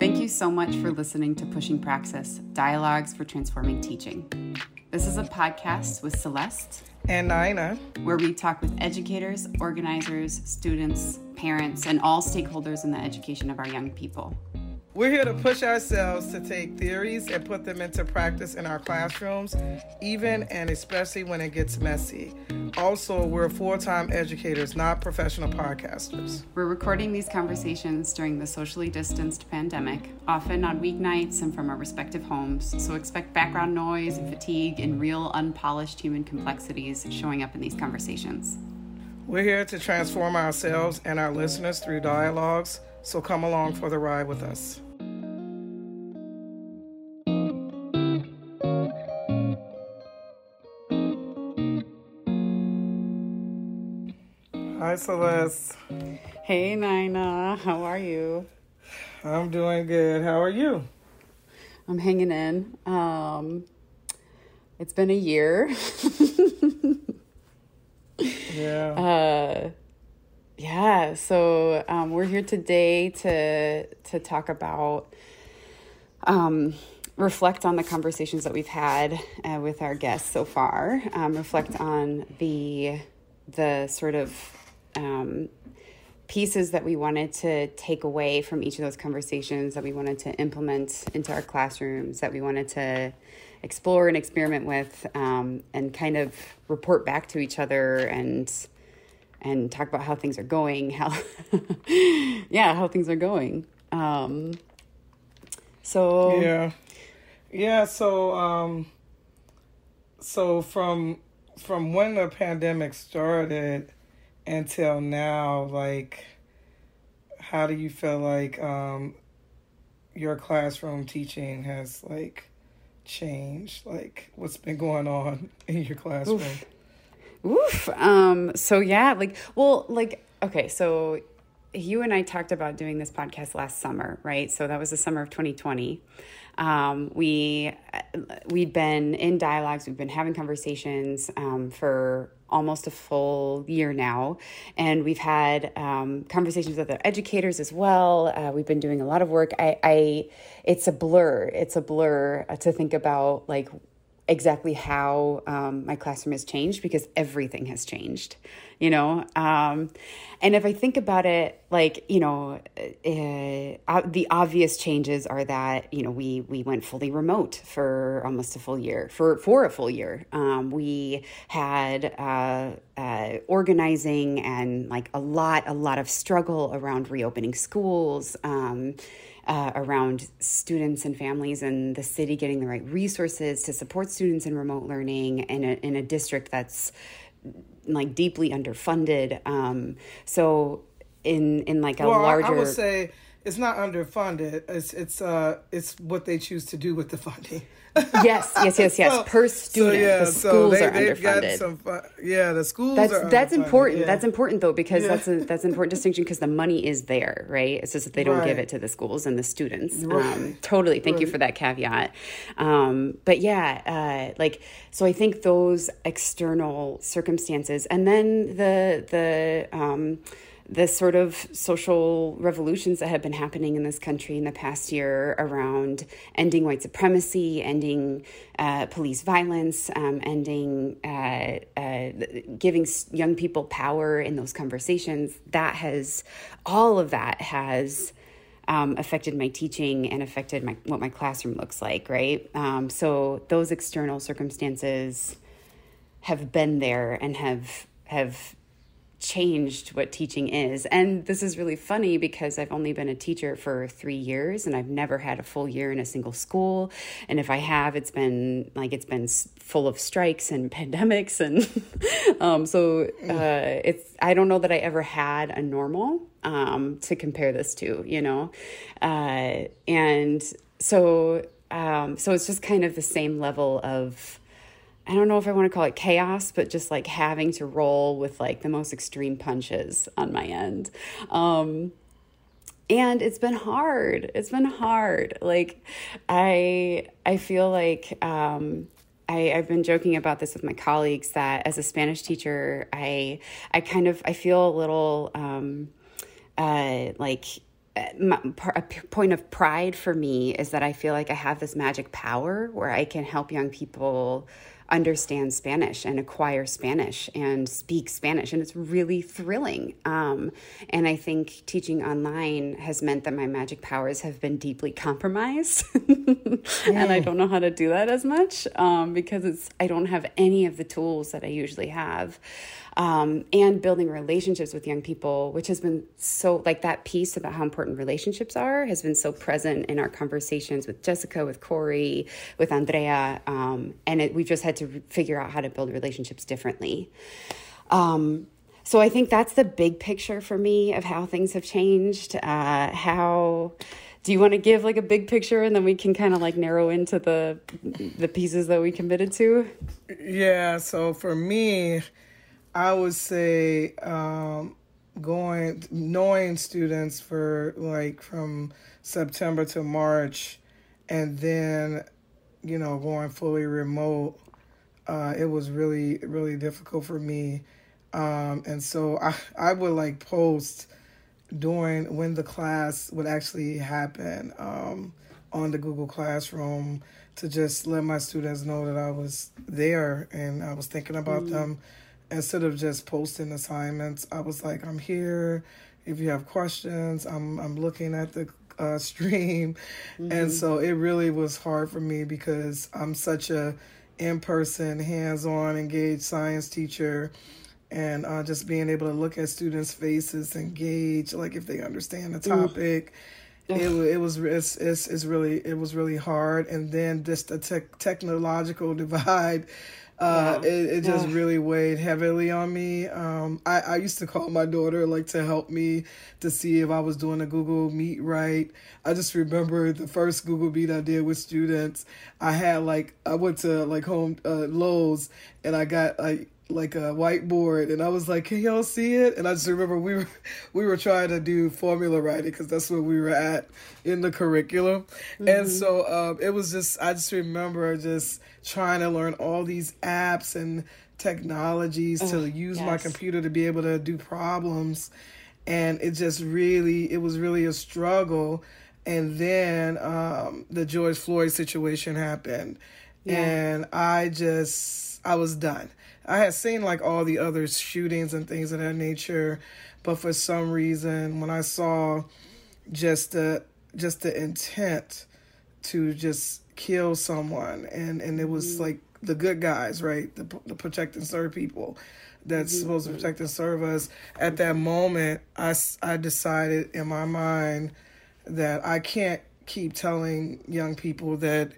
Thank you so much for listening to Pushing Praxis Dialogues for Transforming Teaching. This is a podcast with Celeste and Nina, where we talk with educators, organizers, students, parents, and all stakeholders in the education of our young people. We're here to push ourselves to take theories and put them into practice in our classrooms, even and especially when it gets messy. Also, we're full time educators, not professional podcasters. We're recording these conversations during the socially distanced pandemic, often on weeknights and from our respective homes, so expect background noise and fatigue and real unpolished human complexities showing up in these conversations. We're here to transform ourselves and our listeners through dialogues so come along for the ride with us. Hi, Celeste. Hey, Nina. How are you? I'm doing good. How are you? I'm hanging in. Um, it's been a year. yeah. Uh, yeah, so um, we're here today to to talk about um, reflect on the conversations that we've had uh, with our guests so far. Um, reflect on the the sort of um, pieces that we wanted to take away from each of those conversations that we wanted to implement into our classrooms that we wanted to explore and experiment with um, and kind of report back to each other and and talk about how things are going, how yeah, how things are going. Um, so yeah, yeah. So um, so from from when the pandemic started until now, like, how do you feel like um, your classroom teaching has like changed? Like, what's been going on in your classroom? Oof. Oof. Um, so yeah, like, well, like, okay, so you and I talked about doing this podcast last summer, right? So that was the summer of 2020. Um, we we'd been in dialogues, we've been having conversations um, for almost a full year now, and we've had um, conversations with other educators as well. Uh, we've been doing a lot of work. I, I, it's a blur. It's a blur to think about like exactly how um, my classroom has changed because everything has changed, you know? Um, and if I think about it, like, you know, uh, the obvious changes are that, you know, we, we went fully remote for almost a full year, for, for a full year. Um, we had uh, uh, organizing and like a lot, a lot of struggle around reopening schools. Uh, around students and families and the city getting the right resources to support students in remote learning in a, in a district that's like deeply underfunded. Um, so in in like a well, larger, I would say it's not underfunded. It's it's uh it's what they choose to do with the funding. yes, yes, yes, yes. So, per student, so yeah, the schools so they, are underfunded. Some, yeah, the schools. That's that's important. Yeah. That's important though because yeah. that's a that's an important distinction because the money is there, right? It's just that they don't right. give it to the schools and the students. Right. Um, totally. Thank right. you for that caveat. Um, but yeah, uh, like so, I think those external circumstances, and then the the. Um, the sort of social revolutions that have been happening in this country in the past year around ending white supremacy, ending uh, police violence, um, ending uh, uh, giving young people power in those conversations. That has all of that has. Um, affected my teaching and affected my what my classroom looks like, right? Um, so those external circumstances have been there and have have changed what teaching is. And this is really funny because I've only been a teacher for three years and I've never had a full year in a single school. And if I have, it's been like it's been full of strikes and pandemics. And um, so uh, it's, I don't know that I ever had a normal um, to compare this to, you know? Uh, and so, um, so it's just kind of the same level of, I don't know if I want to call it chaos, but just like having to roll with like the most extreme punches on my end. Um, and it's been hard. It's been hard. Like I I feel like um, I, I've been joking about this with my colleagues that as a Spanish teacher, I I kind of I feel a little um, uh, like my, a point of pride for me is that I feel like I have this magic power where I can help young people understand Spanish and acquire Spanish and speak Spanish. And it's really thrilling. Um, and I think teaching online has meant that my magic powers have been deeply compromised. And I don't know how to do that as much um, because it's I don't have any of the tools that I usually have um, and building relationships with young people, which has been so like that piece about how important relationships are has been so present in our conversations with Jessica, with Corey, with Andrea, um, and it, we just had to figure out how to build relationships differently. Um, so I think that's the big picture for me of how things have changed. Uh, how do you want to give like a big picture and then we can kind of like narrow into the the pieces that we committed to? Yeah. So for me, I would say um, going knowing students for like from September to March, and then you know going fully remote. Uh, it was really really difficult for me, um, and so I I would like post during when the class would actually happen um, on the Google Classroom to just let my students know that I was there and I was thinking about mm. them instead of just posting assignments, I was like, I'm here. If you have questions, I'm I'm looking at the uh, stream, mm-hmm. and so it really was hard for me because I'm such a in-person, hands-on, engaged science teacher, and uh, just being able to look at students' faces, engage, like if they understand the topic. It, it was it's, it's, it's really it was really hard and then just the te- technological divide uh, yeah. it, it just yeah. really weighed heavily on me. Um, I, I used to call my daughter like to help me to see if I was doing a Google Meet right. I just remember the first Google Meet I did with students. I had like I went to like home uh, Lowe's and I got like like a whiteboard and I was like, "Can y'all see it?" And I just remember we were we were trying to do formula writing because that's where we were at in the curriculum, mm-hmm. and so um, it was just I just remember just trying to learn all these apps and technologies oh, to use yes. my computer to be able to do problems, and it just really it was really a struggle. And then um, the George Floyd situation happened, yeah. and I just I was done. I had seen like all the other shootings and things of that nature, but for some reason, when I saw just the just the intent to just kill someone, and and it was mm-hmm. like the good guys, right? The the protect and serve people that's mm-hmm. supposed to protect and serve us. At that moment, I I decided in my mind that I can't keep telling young people that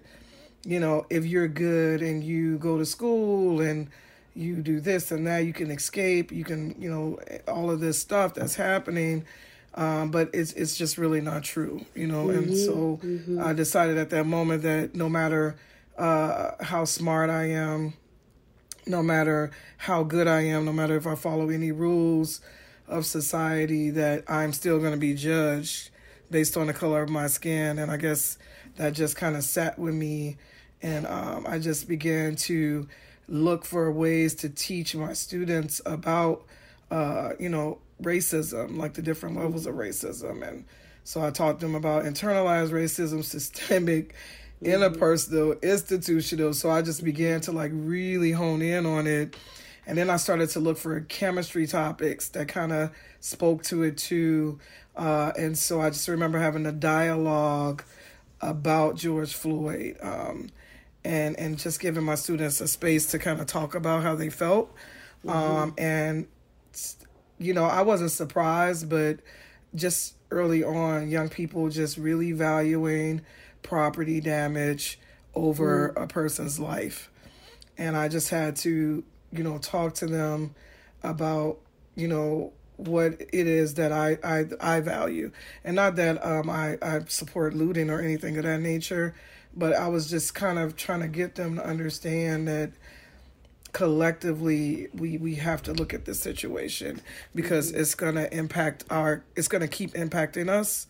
you know if you're good and you go to school and you do this and that, you can escape, you can, you know, all of this stuff that's happening. Um, but it's it's just really not true, you know. Mm-hmm, and so mm-hmm. I decided at that moment that no matter uh, how smart I am, no matter how good I am, no matter if I follow any rules of society, that I'm still going to be judged based on the color of my skin. And I guess that just kind of sat with me, and um, I just began to look for ways to teach my students about, uh, you know, racism, like the different levels of racism. And so I taught them about internalized racism, systemic, mm-hmm. interpersonal, institutional. So I just began to like really hone in on it. And then I started to look for chemistry topics that kind of spoke to it too. Uh, and so I just remember having a dialogue about George Floyd. Um, and and just giving my students a space to kind of talk about how they felt mm-hmm. um, and you know i wasn't surprised but just early on young people just really valuing property damage over mm. a person's life and i just had to you know talk to them about you know what it is that I, I I value, and not that um I I support looting or anything of that nature, but I was just kind of trying to get them to understand that collectively we we have to look at this situation because mm-hmm. it's going to impact our it's going to keep impacting us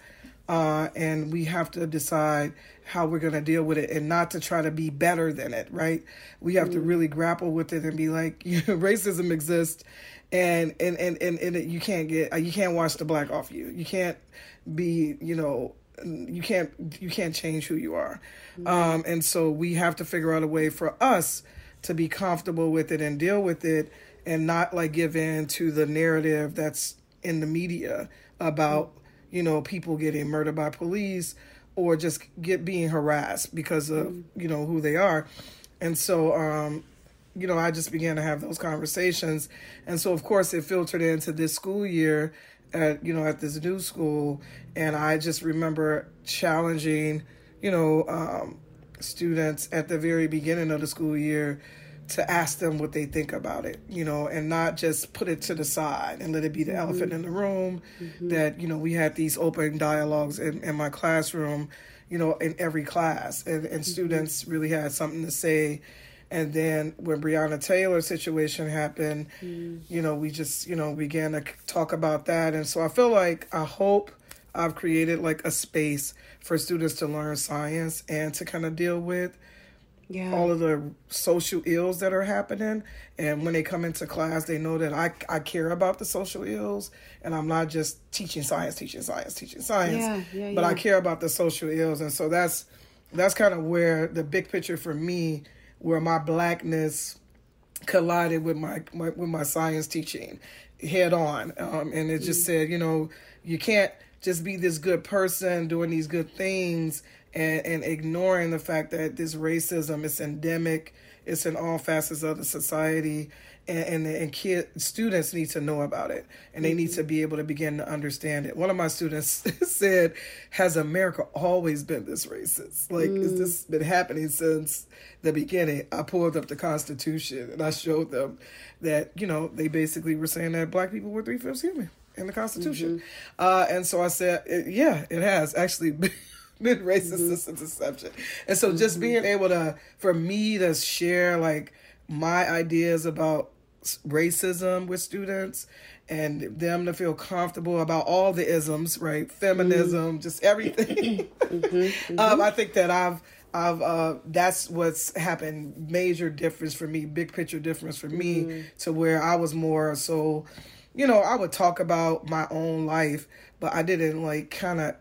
uh, and we have to decide how we're going to deal with it and not to try to be better than it right we have mm-hmm. to really grapple with it and be like you know, racism exists and and and and, and you can't get you can't wash the black off you. You can't be you know you can't you can't change who you are, mm-hmm. um, and so we have to figure out a way for us to be comfortable with it and deal with it, and not like give in to the narrative that's in the media about you know people getting murdered by police or just get being harassed because of mm-hmm. you know who they are, and so um, you know, I just began to have those conversations. And so, of course, it filtered into this school year at, you know, at this new school. And I just remember challenging, you know, um, students at the very beginning of the school year to ask them what they think about it, you know, and not just put it to the side and let it be the mm-hmm. elephant in the room. Mm-hmm. That, you know, we had these open dialogues in, in my classroom, you know, in every class, and, and mm-hmm. students really had something to say and then when Breonna Taylor's situation happened, mm. you know, we just, you know, began to talk about that. And so I feel like I hope I've created like a space for students to learn science and to kind of deal with yeah. all of the social ills that are happening. And when they come into class, they know that I, I care about the social ills and I'm not just teaching science, teaching science, teaching science, yeah, yeah, but I care about the social ills. And so that's, that's kind of where the big picture for me where my blackness collided with my, my with my science teaching head on, um, and it just mm. said, you know, you can't just be this good person doing these good things and, and ignoring the fact that this racism is endemic. It's in all facets of the society, and and, and kid students need to know about it and they need to be able to begin to understand it one of my students said has america always been this racist like mm. has this been happening since the beginning i pulled up the constitution and i showed them that you know they basically were saying that black people were three-fifths human in the constitution mm-hmm. uh, and so i said yeah it has actually been been racist mm-hmm. since inception and so just mm-hmm. being able to for me to share like my ideas about racism with students and them to feel comfortable about all the isms, right? Feminism, mm-hmm. just everything. mm-hmm, mm-hmm. Um, I think that I've I've uh, that's what's happened. Major difference for me, big picture difference for me, mm-hmm. to where I was more so, you know, I would talk about my own life, but I didn't like kind of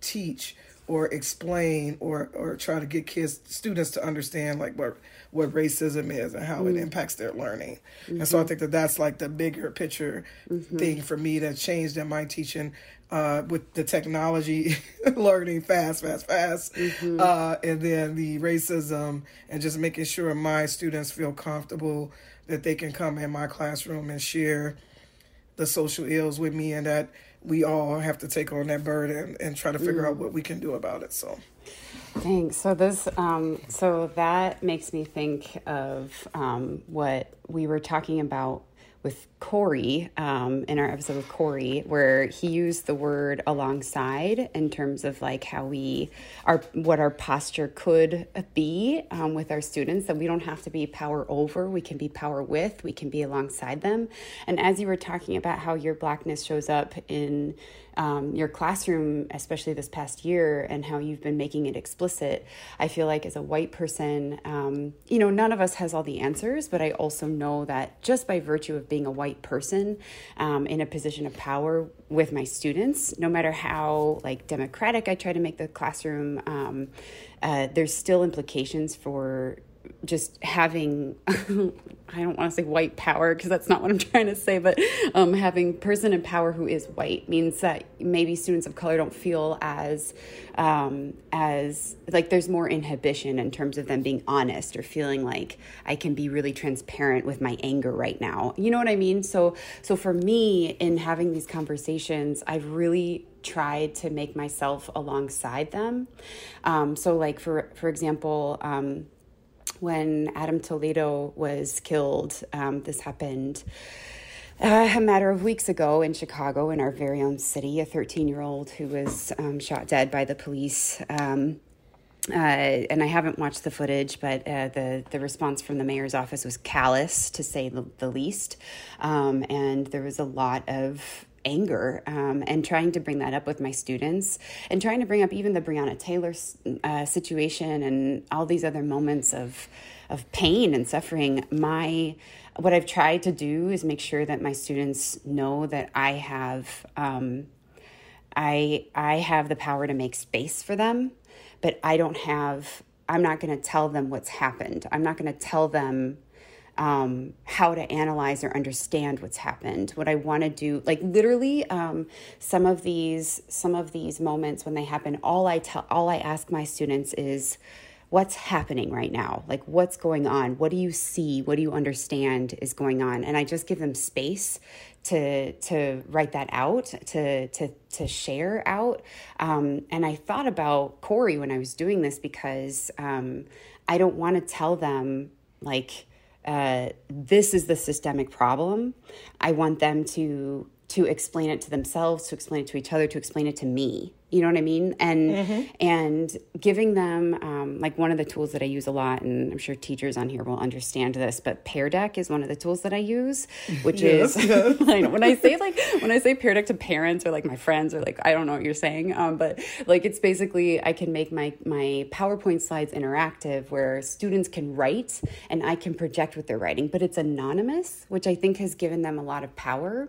teach or explain or or try to get kids students to understand like what what racism is and how mm-hmm. it impacts their learning. Mm-hmm. And so I mm-hmm. think that that's like the bigger picture mm-hmm. thing for me that changed in my teaching uh, with the technology, learning fast, fast, fast, mm-hmm. uh, and then the racism and just making sure my students feel comfortable that they can come in my classroom and share the social ills with me and that we all have to take on that burden and try to figure out mm. what we can do about it. So. Thanks. So this, um, so that makes me think of um, what we were talking about with Corey um, in our episode with Corey, where he used the word alongside in terms of like how we are, what our posture could be um, with our students, that we don't have to be power over, we can be power with, we can be alongside them. And as you were talking about how your blackness shows up in um, your classroom, especially this past year, and how you've been making it explicit, I feel like as a white person, um, you know, none of us has all the answers, but I also know that just by virtue of being a white person um, in a position of power with my students, no matter how like democratic I try to make the classroom, um, uh, there's still implications for just having I don't want to say white power because that's not what I'm trying to say, but um, having person in power who is white means that maybe students of color don't feel as um, as like there's more inhibition in terms of them being honest or feeling like I can be really transparent with my anger right now. You know what I mean? So so for me in having these conversations, I've really tried to make myself alongside them. Um, so like for for example. Um, when Adam Toledo was killed. Um, this happened uh, a matter of weeks ago in Chicago, in our very own city, a 13 year old who was um, shot dead by the police. Um, uh, and I haven't watched the footage, but uh, the the response from the mayor's office was callous, to say the, the least. Um, and there was a lot of anger um, and trying to bring that up with my students and trying to bring up even the Breonna Taylor uh, situation and all these other moments of of pain and suffering. My what I've tried to do is make sure that my students know that I have um, I I have the power to make space for them, but I don't have. I'm not going to tell them what's happened. I'm not going to tell them um, how to analyze or understand what's happened. What I want to do, like literally, um, some of these some of these moments when they happen, all I tell, all I ask my students is, what's happening right now? Like what's going on? What do you see? What do you understand is going on? And i just give them space to to write that out to to to share out. Um, and i thought about corey when i was doing this because um, i don't want to tell them like uh, this is the systemic problem. I want them to to explain it to themselves to explain it to each other to explain it to me you know what I mean? And mm-hmm. and giving them um, like one of the tools that I use a lot, and I'm sure teachers on here will understand this, but Pear Deck is one of the tools that I use, which yes, is yes. when I say like when I say Pear Deck to parents or like my friends or like I don't know what you're saying, um, but like it's basically I can make my my PowerPoint slides interactive where students can write and I can project what they're writing, but it's anonymous, which I think has given them a lot of power.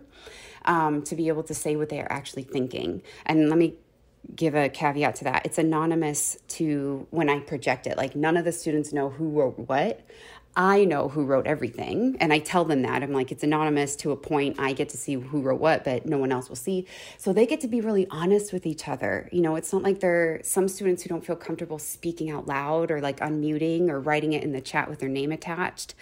Um, to be able to say what they are actually thinking. And let me give a caveat to that. It's anonymous to when I project it. Like none of the students know who wrote what. I know who wrote everything, and I tell them that. I'm like, it's anonymous to a point. I get to see who wrote what, but no one else will see. So they get to be really honest with each other. You know, it's not like there are some students who don't feel comfortable speaking out loud or like unmuting or writing it in the chat with their name attached.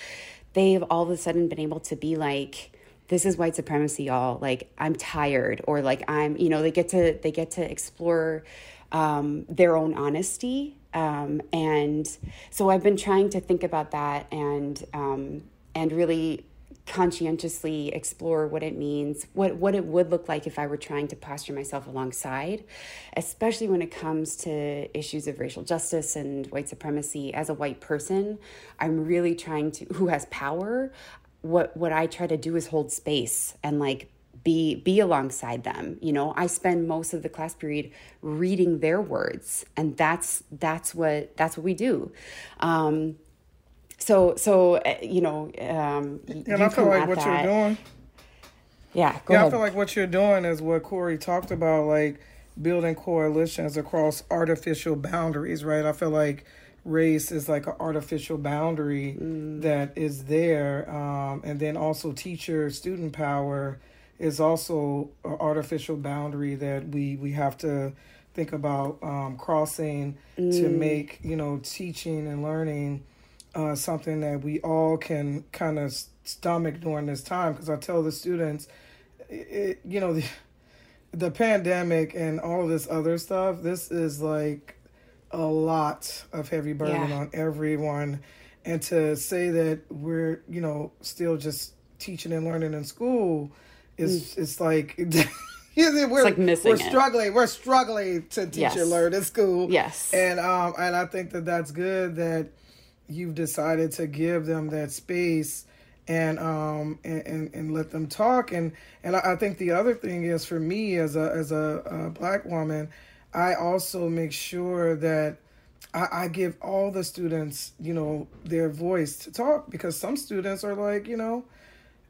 They've all of a sudden been able to be like, this is white supremacy y'all. Like i'm tired or like i'm you know they get to they get to explore um, their own honesty um, and so i've been trying to think about that and um, and really conscientiously explore what it means what what it would look like if i were trying to posture myself alongside especially when it comes to issues of racial justice and white supremacy. As a white person i'm really trying to who has power what what I try to do is hold space and like be be alongside them you know i spend most of the class period reading their words and that's that's what that's what we do um so so uh, you know um and i feel like what that. you're doing yeah yeah ahead. i feel like what you're doing is what corey talked about like building coalitions across artificial boundaries right i feel like race is like an artificial boundary mm. that is there um, and then also teacher student power is also an artificial boundary that we we have to think about um, crossing mm. to make you know teaching and learning uh, something that we all can kind of stomach during this time because i tell the students it, you know the, the pandemic and all this other stuff this is like a lot of heavy burden yeah. on everyone. And to say that we're, you know, still just teaching and learning in school is mm. it's like we're like missing we're struggling it. we're struggling to teach yes. and learn in school yes and um and i think that that's good that you've decided to give them that space and um and, and, and let them talk and and I, I, think the other thing is for me as a as a, a black woman I also make sure that I, I, give all the students, you know, their voice to talk because some students are like, you know,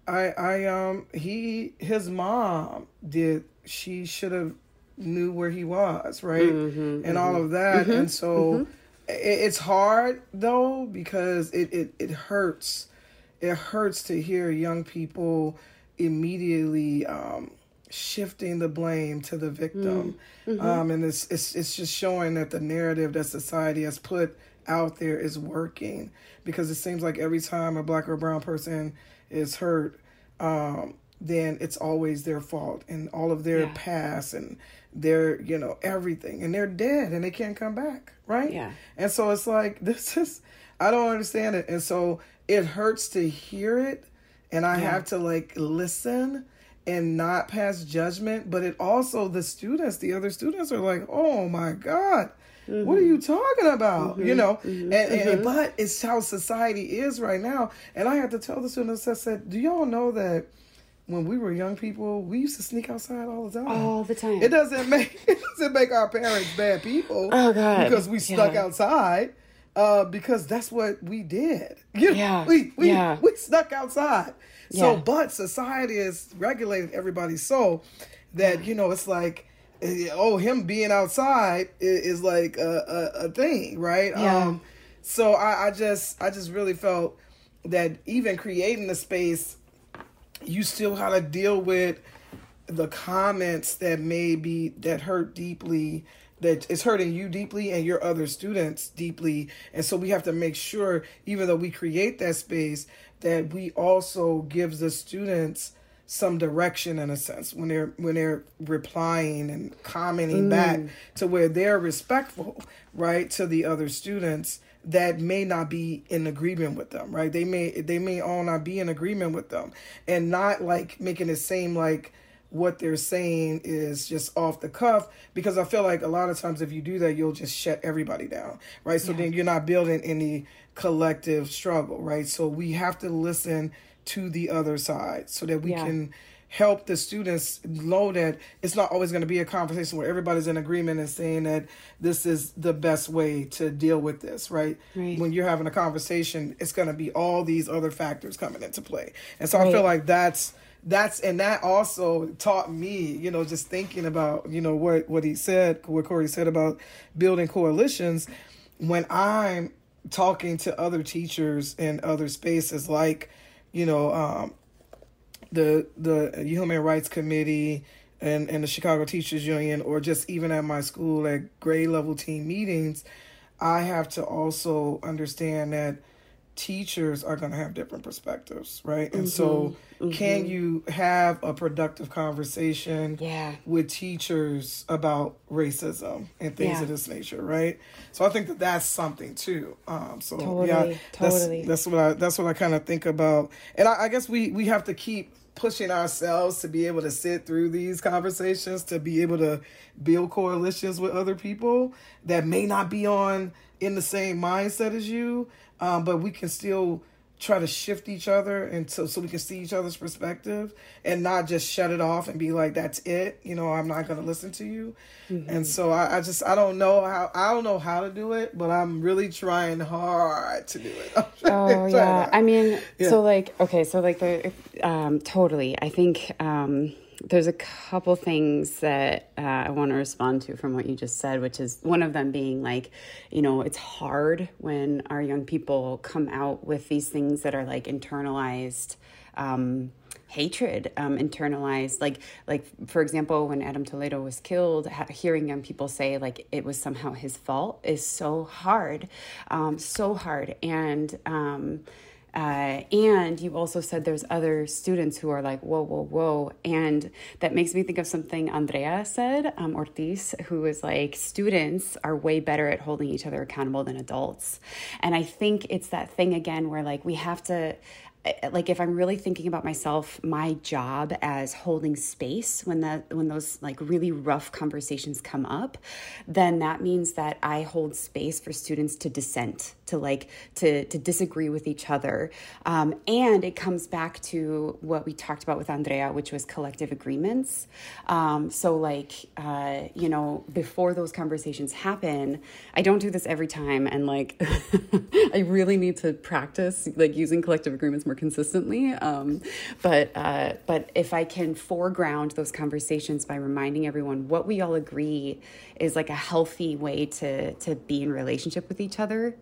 I I um he his mom did she should have knew where he was, right? Mm-hmm, and mm-hmm. all of that. Mm-hmm, and so mm-hmm. it, it's hard though because it, it it hurts. It hurts to hear young people immediately um shifting the blame to the victim. Mm, mm-hmm. Um, and it's, it's, it's just showing that the narrative that society has put out there is working because it seems like every time a black or brown person is hurt, um, then it's always their fault and all of their yeah. past and their, you know, everything. And they're dead and they can't come back, right? Yeah. And so it's like, this is, I don't understand it. And so it hurts to hear it. And I yeah. have to like listen and not pass judgment, but it also the students, the other students are like, "Oh my god, mm-hmm. what are you talking about?" Mm-hmm. You know, mm-hmm. And, and, mm-hmm. but it's how society is right now. And I had to tell the students, I said, "Do y'all know that when we were young people, we used to sneak outside all the time. All the time. It doesn't make it doesn't make our parents bad people. Oh God. Because we stuck Yeah. outside. Uh, because that's what we did. You know, Yeah. We we, Yeah. we stuck outside. So Yeah. but society has regulated everybody so that, you know, it's like eh, oh, him being outside is, is like a, a, a thing, right? Yeah. Um so I, I just I just really felt that even creating the space you still had to deal with the comments that may be that hurt deeply that is hurting you deeply and your other students deeply. And so we have to make sure even though we create that space that we also gives the students some direction in a sense when they're when they're replying and commenting mm. back to where they're respectful right to the other students that may not be in agreement with them right? They may they may all not be in agreement with them. And not like making it seem like what they're saying is just off the cuff because I feel like a lot of times if you do that you'll just shut everybody down right? So then you're not building any collective struggle right? So we have to listen to the other side so that we Yeah. can help the students know that it's not always going to be a conversation where everybody's in agreement and saying that this is the best way to deal with this right, Right. when you're having a conversation it's going to be all these other factors coming into play. And so i feel like that's that's and that also taught me you know just thinking about you know what what he said what corey said about building coalitions. When i'm talking to other teachers in other spaces like you know um the the human rights committee and and the chicago teachers union or just even at my school at grade level team meetings i have to also understand that teachers are going to have different perspectives right and so can you have a productive conversation Yeah. with teachers about racism and things Yeah. of this nature right so i think that that's something too um so Totally, yeah that's, totally. that's what i that's what i kind of think about and I, I guess we we have to keep pushing ourselves to be able to sit through these conversations to be able to build coalitions with other people that may not be on in the same mindset as you um, but we can still try to shift each other and so, so we can see each other's perspective and not just shut it off and be like that's it you know i'm not going to listen to you and so I, I just i don't know how i don't know how to do it but i'm really trying hard to do it Oh yeah. hard. I mean, Yeah. so like okay, so like the um totally. I think um there's a couple things that uh, I want to respond to from what you just said, which is one of them being like, you know, it's hard when our young people come out with these things that are like internalized um, hatred, um, internalized. Like, like for example, when Adam Toledo was killed, ha- hearing young people say like it was somehow his fault is so hard, um, so hard, and. Um, uh, and you also said there's other students who are like, whoa, whoa, whoa. And that makes me think of something Andrea said, um, Ortiz, who was like, students are way better at holding each other accountable than adults. And I think it's that thing again where like we have to like if i'm really thinking about myself my job as holding space when that when those like really rough conversations come up then that means that i hold space for students to dissent to like to to disagree with each other. Um, and it comes back to what we talked about with andrea which was collective agreements. Um, so like uh, you know before those conversations happen i don't do this every time and like i really need to practice like using collective agreements more consistently. Um, but uh, but if i can foreground those conversations by reminding everyone what we all agree is like a healthy way to to be in relationship with each other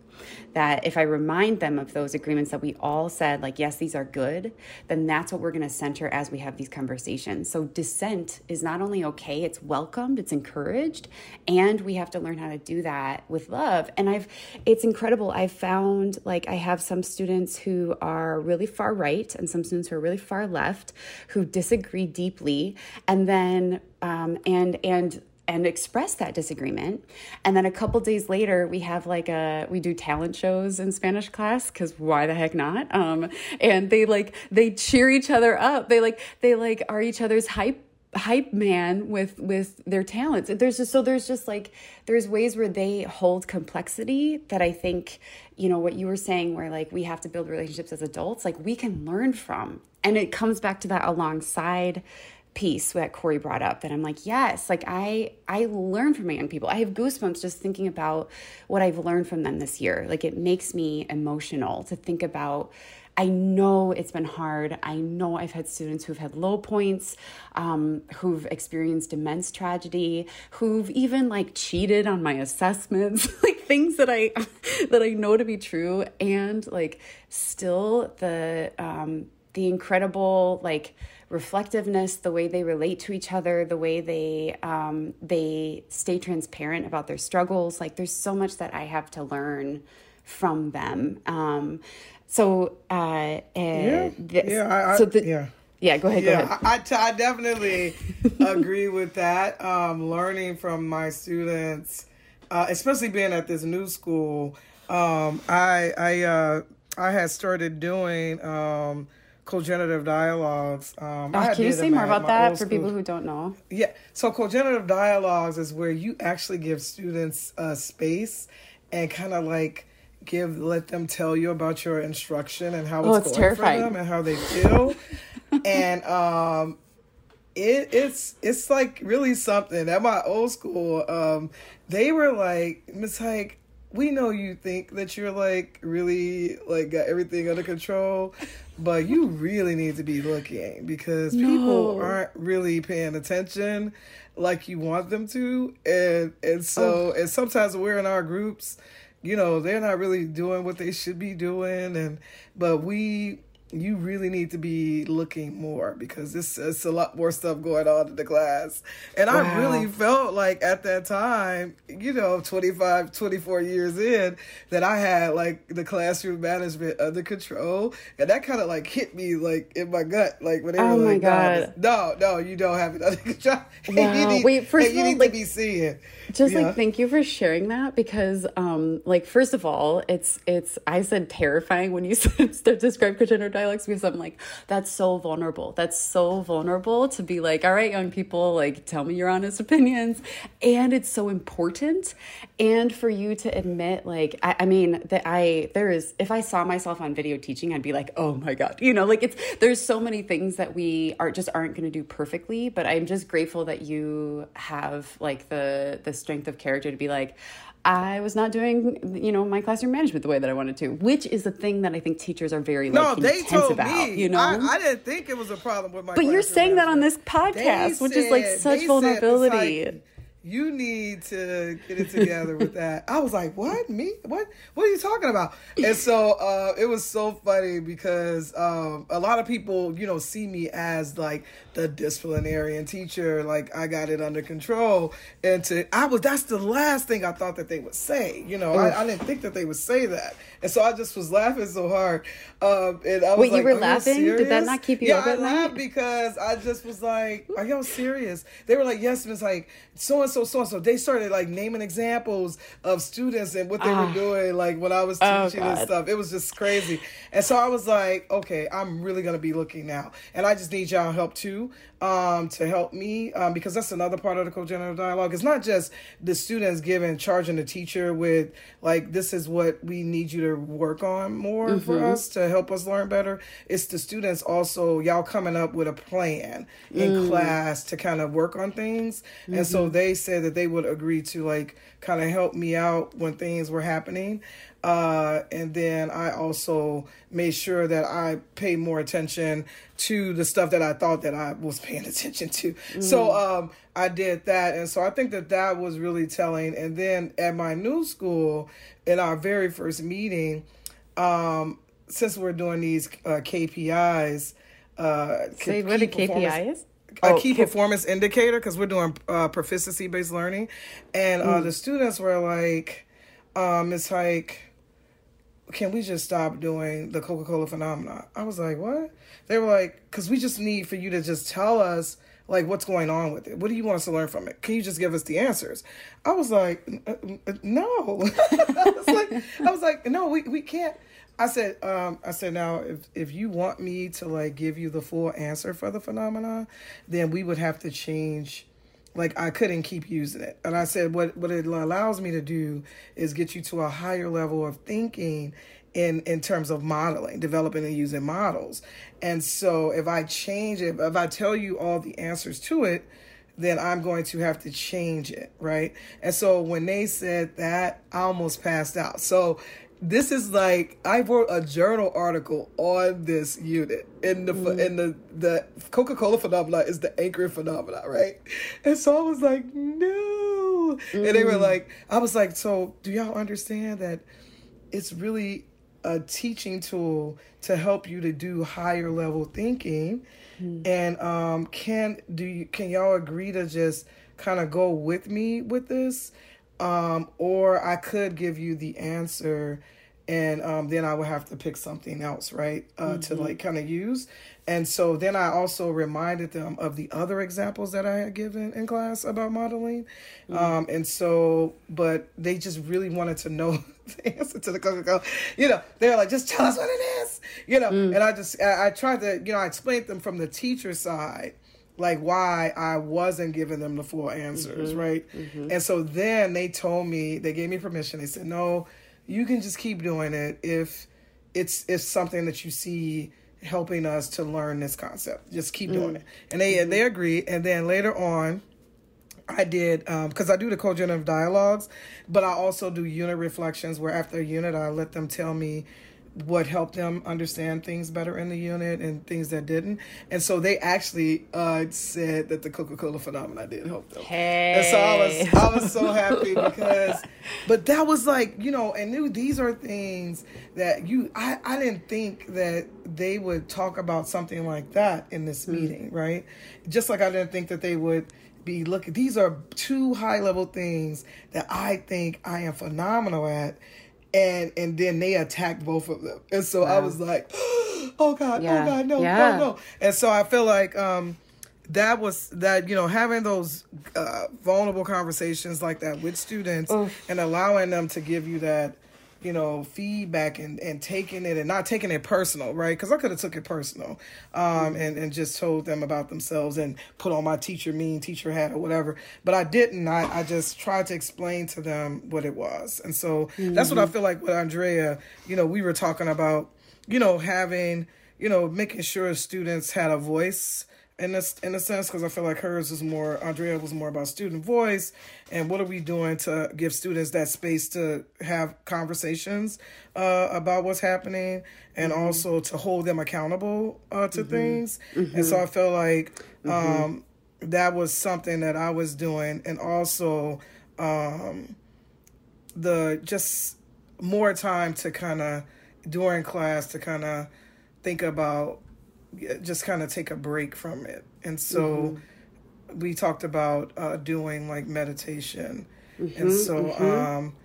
that if i remind them of those agreements that we all said like yes these are good then that's what we're going to center as we have these conversations. So dissent is not only okay it's welcomed it's encouraged and we have to learn how to do that with love. And i've it's incredible. I've found like i have some students who are really far right and some students who are really far left who disagree deeply. And then um, and and and express that disagreement. And then a couple days later we have like a we do talent shows in spanish class because why the heck not? Um and they like they cheer each other up. They like they like are each other's hype hype man with with their talents. There's just so there's just like there's ways where they hold complexity that i think you know what you were saying where like we have to build relationships as adults like we can learn from. And it comes back to that alongside piece that Corey brought up that I'm like, yes, like I I learn from my young people. I have goosebumps just thinking about what I've learned from them this year. Like it makes me emotional to think about I know it's been hard. I know I've had students who've had low points, um, who've experienced immense tragedy, who've even like cheated on my assessments, like things that I that I know to be true, and like still the um, the incredible like reflectiveness, the way they relate to each other, the way they um, they stay transparent about their struggles. Like there's so much that I have to learn from them. Um, so uh, yeah, this, yeah, I, so the, yeah. Yeah, go ahead. Yeah, go ahead. I, I, t- I definitely agree with that. Um, learning from my students, uh, especially being at this new school, um, I I uh, I had started doing um, cogenerative dialogues. Um, oh, can you say more about that for people who don't know? Yeah, so cogenerative dialogues is where you actually give students uh, space and kind of like give let them tell you about your instruction and how oh, it's, it's, going terrifying. for them and how they feel and um it, it's it's like really something at my old school um they were like miss hike we know you think that you're like really like got everything under control but you really need to be looking because no. people aren't really paying attention like you want them to and and so oh. and sometimes we're in our groups you know they're not really doing what they should be doing and but we you really need to be looking more because it's, it's a lot more stuff going on in the class. And wow. I really felt like at that time, you know, 25, 24 years in, that I had like the classroom management under control. And that kind of like hit me like in my gut. Like when they oh were like, God. no, no, you don't have it under control. Wow. you need, Wait, first of all, you need like, to be seeing. Just like, thank you for sharing that because, um, like, first of all, it's, it's, I said terrifying when you said, describe congenital because I'm like, that's so vulnerable. That's so vulnerable to be like, all right, young people, like, tell me your honest opinions. And it's so important. And for you to admit, like, I, I mean, that I, there is, if I saw myself on video teaching, I'd be like, oh my God, you know, like it's, there's so many things that we are just aren't going to do perfectly. But I'm just grateful that you have like the, the strength of character to be like, I was not doing, you know, my classroom management the way that I wanted to, which is the thing that I think teachers are very like no, they told about. Me, you know, I, I, didn't think it was a problem with my. But you're saying that on this podcast, which is like such vulnerability you need to get it together with that. I was like, what? Me? What? What are you talking about? And so uh, it was so funny because um, a lot of people, you know, see me as like the disciplinarian teacher, like I got it under control. And to I was that's the last thing I thought that they would say. You know, I, I, didn't think that they would say that. And so I just was laughing so hard. Um, and I was Wait, like, you were laughing? You Did that not keep you yeah, up I laughed because I just was like, Are y'all serious? They were like, Yes, Miss like so and so, so and so. They started like naming examples of students and what they were ah. doing, like when I was oh, teaching oh, and stuff. It was just crazy. And so I was like, okay, I'm really gonna be looking now, and I just need y'all help too, um, to help me, um, because that's another part of the cogenerative dialogue. It's not just the students giving charging the teacher with like this is what we need you to work on more mm-hmm. for us to help us learn better. It's the students also y'all coming up with a plan in mm. class to kind of work on things, mm-hmm. and so Mm-hmm. they said that they would agree to like kind of helped me out when things were happening. Uh, and then I also made sure that I paid more attention to the stuff that I thought that I was paying attention to. Mm. So um, I did that, and so I think that that was really telling. And then at my new school, in our very first meeting, um, since we're doing these uh, KPIs, uh, say what a KPI is a oh, key performance indicator because we're doing uh, proficiency based learning, and uh, mm. the students were like, um, "It's like, can we just stop doing the Coca Cola phenomena?" I was like, "What?" They were like, "Because we just need for you to just tell us." like what's going on with it what do you want us to learn from it can you just give us the answers i was like no I, was like, I was like no we, we can't I said, um, I said, now if if you want me to like give you the full answer for the phenomenon, then we would have to change. Like I couldn't keep using it, and I said, what what it allows me to do is get you to a higher level of thinking in in terms of modeling, developing and using models. And so if I change it, if I tell you all the answers to it, then I'm going to have to change it, right? And so when they said that, I almost passed out. So this is like I wrote a journal article on this unit in the mm. in the the Coca Cola phenomena is the anchoring phenomena, right? And so I was like, no, mm. and they were mm. like, I was like, so do y'all understand that it's really a teaching tool to help you to do higher level thinking, mm. and um, can do you can y'all agree to just kind of go with me with this? Um, or I could give you the answer and um, then I would have to pick something else, right, uh, mm-hmm. to like kind of use. And so then I also reminded them of the other examples that I had given in class about modeling. Mm-hmm. Um, and so, but they just really wanted to know the answer to the Coca. You know, they're like, just tell us what it is, you know. Mm. And I just, I, I tried to, you know, I explained them from the teacher side like why I wasn't giving them the full answers, mm-hmm, right? Mm-hmm. And so then they told me, they gave me permission. They said, no, you can just keep doing it if it's it's something that you see helping us to learn this concept. Just keep doing mm. it. And they mm-hmm. they agreed. And then later on, I did because um, I do the co-generative dialogues, but I also do unit reflections where after a unit I let them tell me what helped them understand things better in the unit and things that didn't. And so they actually uh, said that the Coca Cola phenomenon did help them. Hey. And so I was I was so happy because, but that was like you know, and knew these are things that you I I didn't think that they would talk about something like that in this mm. meeting, right? Just like I didn't think that they would be looking. These are two high level things that I think I am phenomenal at and and then they attacked both of them and so wow. i was like oh god oh, yeah. oh god no yeah. no no and so i feel like um that was that you know having those uh, vulnerable conversations like that with students Oof. and allowing them to give you that you know, feedback and, and taking it and not taking it personal, right? Because I could have took it personal um, and, and just told them about themselves and put on my teacher mean teacher hat or whatever. But I didn't. I, I just tried to explain to them what it was. And so mm-hmm. that's what I mm-hmm. feel like with Andrea, you know, we were talking about, you know, having, you know, making sure students had a voice in this in a sense because I feel like hers was more Andrea was more about student voice and what are we doing to give students that space to have conversations uh, about what's happening and mm-hmm. also to hold them accountable uh, to mm-hmm. things mm-hmm. and so I feel like mm-hmm. um, that was something that I was doing and also um, the just more time to kind of during class to kind of think about just kind of take a break from it. And so mm-hmm. we talked about uh, doing like meditation. Mm-hmm, and so mm-hmm. um,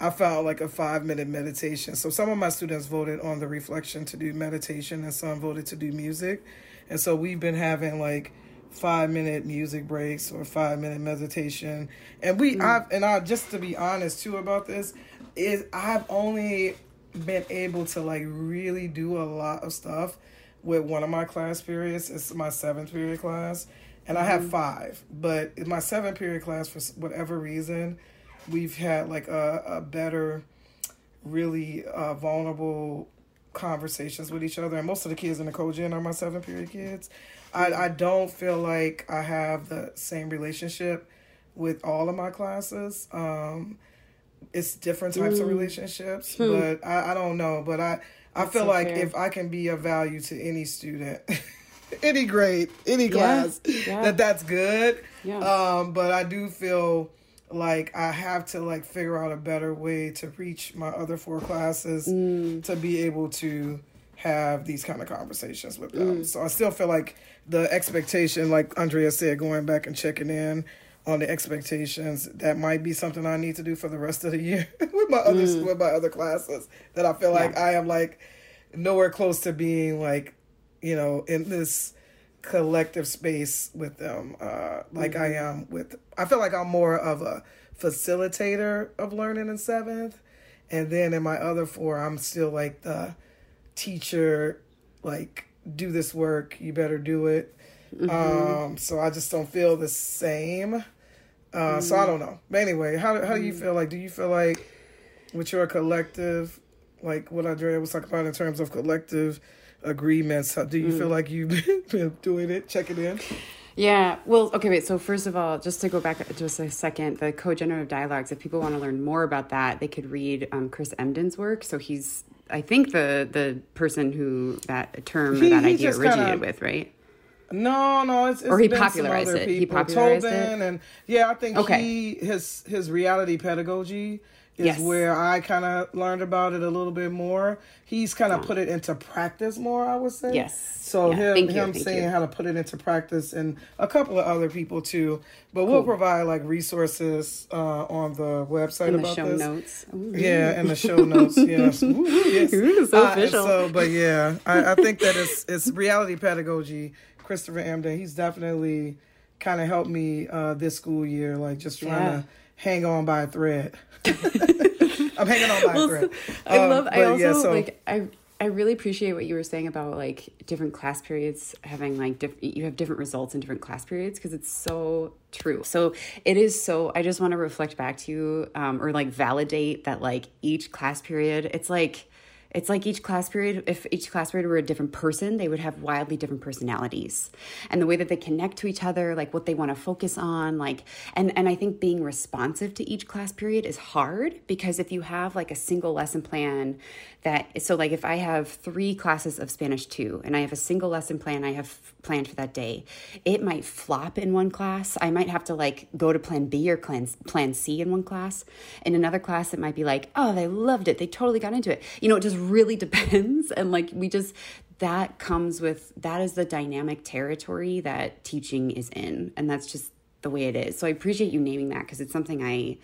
I found like a five minute meditation. So some of my students voted on the reflection to do meditation, and some voted to do music. And so we've been having like five minute music breaks or five minute meditation. And we, mm. I've, and I just to be honest too about this, is I've only been able to like really do a lot of stuff with one of my class periods. It's my seventh period class, and mm-hmm. I have mm-hmm. five. But in my seventh period class, for whatever reason, we've had like a, a better, really uh, vulnerable conversations with each other. And most of the kids in the co-gen are my seventh period kids. I, I don't feel like I have the same relationship with all of my classes. Um, it's different types mm. of relationships, hmm. but I, I don't know. But I I feel so like fair. if I can be of value to any student, any grade, any class, yeah, yeah. that that's good. Yeah. Um, but I do feel like I have to like figure out a better way to reach my other four classes mm. to be able to have these kind of conversations with them. Mm. So I still feel like the expectation, like Andrea said, going back and checking in on the expectations, that might be something I need to do for the rest of the year with my other mm. with my other classes. That I feel like yeah. I am like nowhere close to being like, you know, in this collective space with them uh like mm-hmm. I am with I feel like I'm more of a facilitator of learning in 7th and then in my other four, I'm still like the teacher, like do this work, you better do it. Mm-hmm. Um, so I just don't feel the same. Uh, mm. So I don't know. But anyway, how how do you mm. feel? Like, do you feel like with your collective, like what Andrea was talking about in terms of collective agreements, how, do you mm. feel like you've been doing it, checking in? Yeah. Well, okay, wait. So, first of all, just to go back just a second, the co generative dialogues, if people want to learn more about that, they could read um, Chris Emdin's work. So, he's, I think, the the person who that term he, or that idea originated kinda, with, right? No, no, it's, it's or he popularized it. He popularized Tobin it, and yeah, I think okay. he his his reality pedagogy is yes. where I kind of learned about it a little bit more. He's kind of yeah. put it into practice more, I would say. Yes. So yeah. him him saying you. how to put it into practice and a couple of other people too. But cool. we'll provide like resources uh, on the website in about the show this. notes. Ooh. Yeah, in the show notes. Yes. Ooh, yes. Ooh, so uh, official. So, but yeah, I, I think that it's it's reality pedagogy. Christopher Emdin, he's definitely kind of helped me uh, this school year, like just trying yeah. to hang on by a thread. I'm hanging on by well, a thread. I um, love. I also yeah, so, like. I I really appreciate what you were saying about like different class periods having like diff- you have different results in different class periods because it's so true. So it is so. I just want to reflect back to you um, or like validate that like each class period. It's like it's like each class period, if each class period were a different person, they would have wildly different personalities. And the way that they connect to each other, like what they want to focus on, like and and I think being responsive to each class period is hard because if you have like a single lesson plan that so like if I have 3 classes of Spanish 2 and I have a single lesson plan I have planned for that day, it might flop in one class. I might have to like go to plan B or plan plan C in one class. In another class it might be like, "Oh, they loved it. They totally got into it." You know, it just really depends. And like we just that comes with that is the dynamic territory that teaching is in. And that's just the way it is. So i appreciate you naming that because it's something i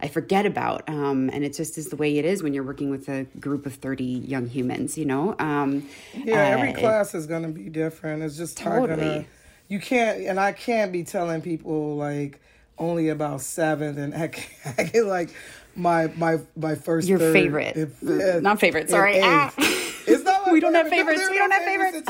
i forget about. Um, and it just is the way it is when you're working with a group of 30 young humans you know? Um, yeah uh, every class is going to be different. It's just totally. gonna you can't and i can't be telling people like only about seven and I can't, I get like my my my first your favorite. If, uh, not favorite sorry. Ah. it's not we don't have favorites. we don't have favorites.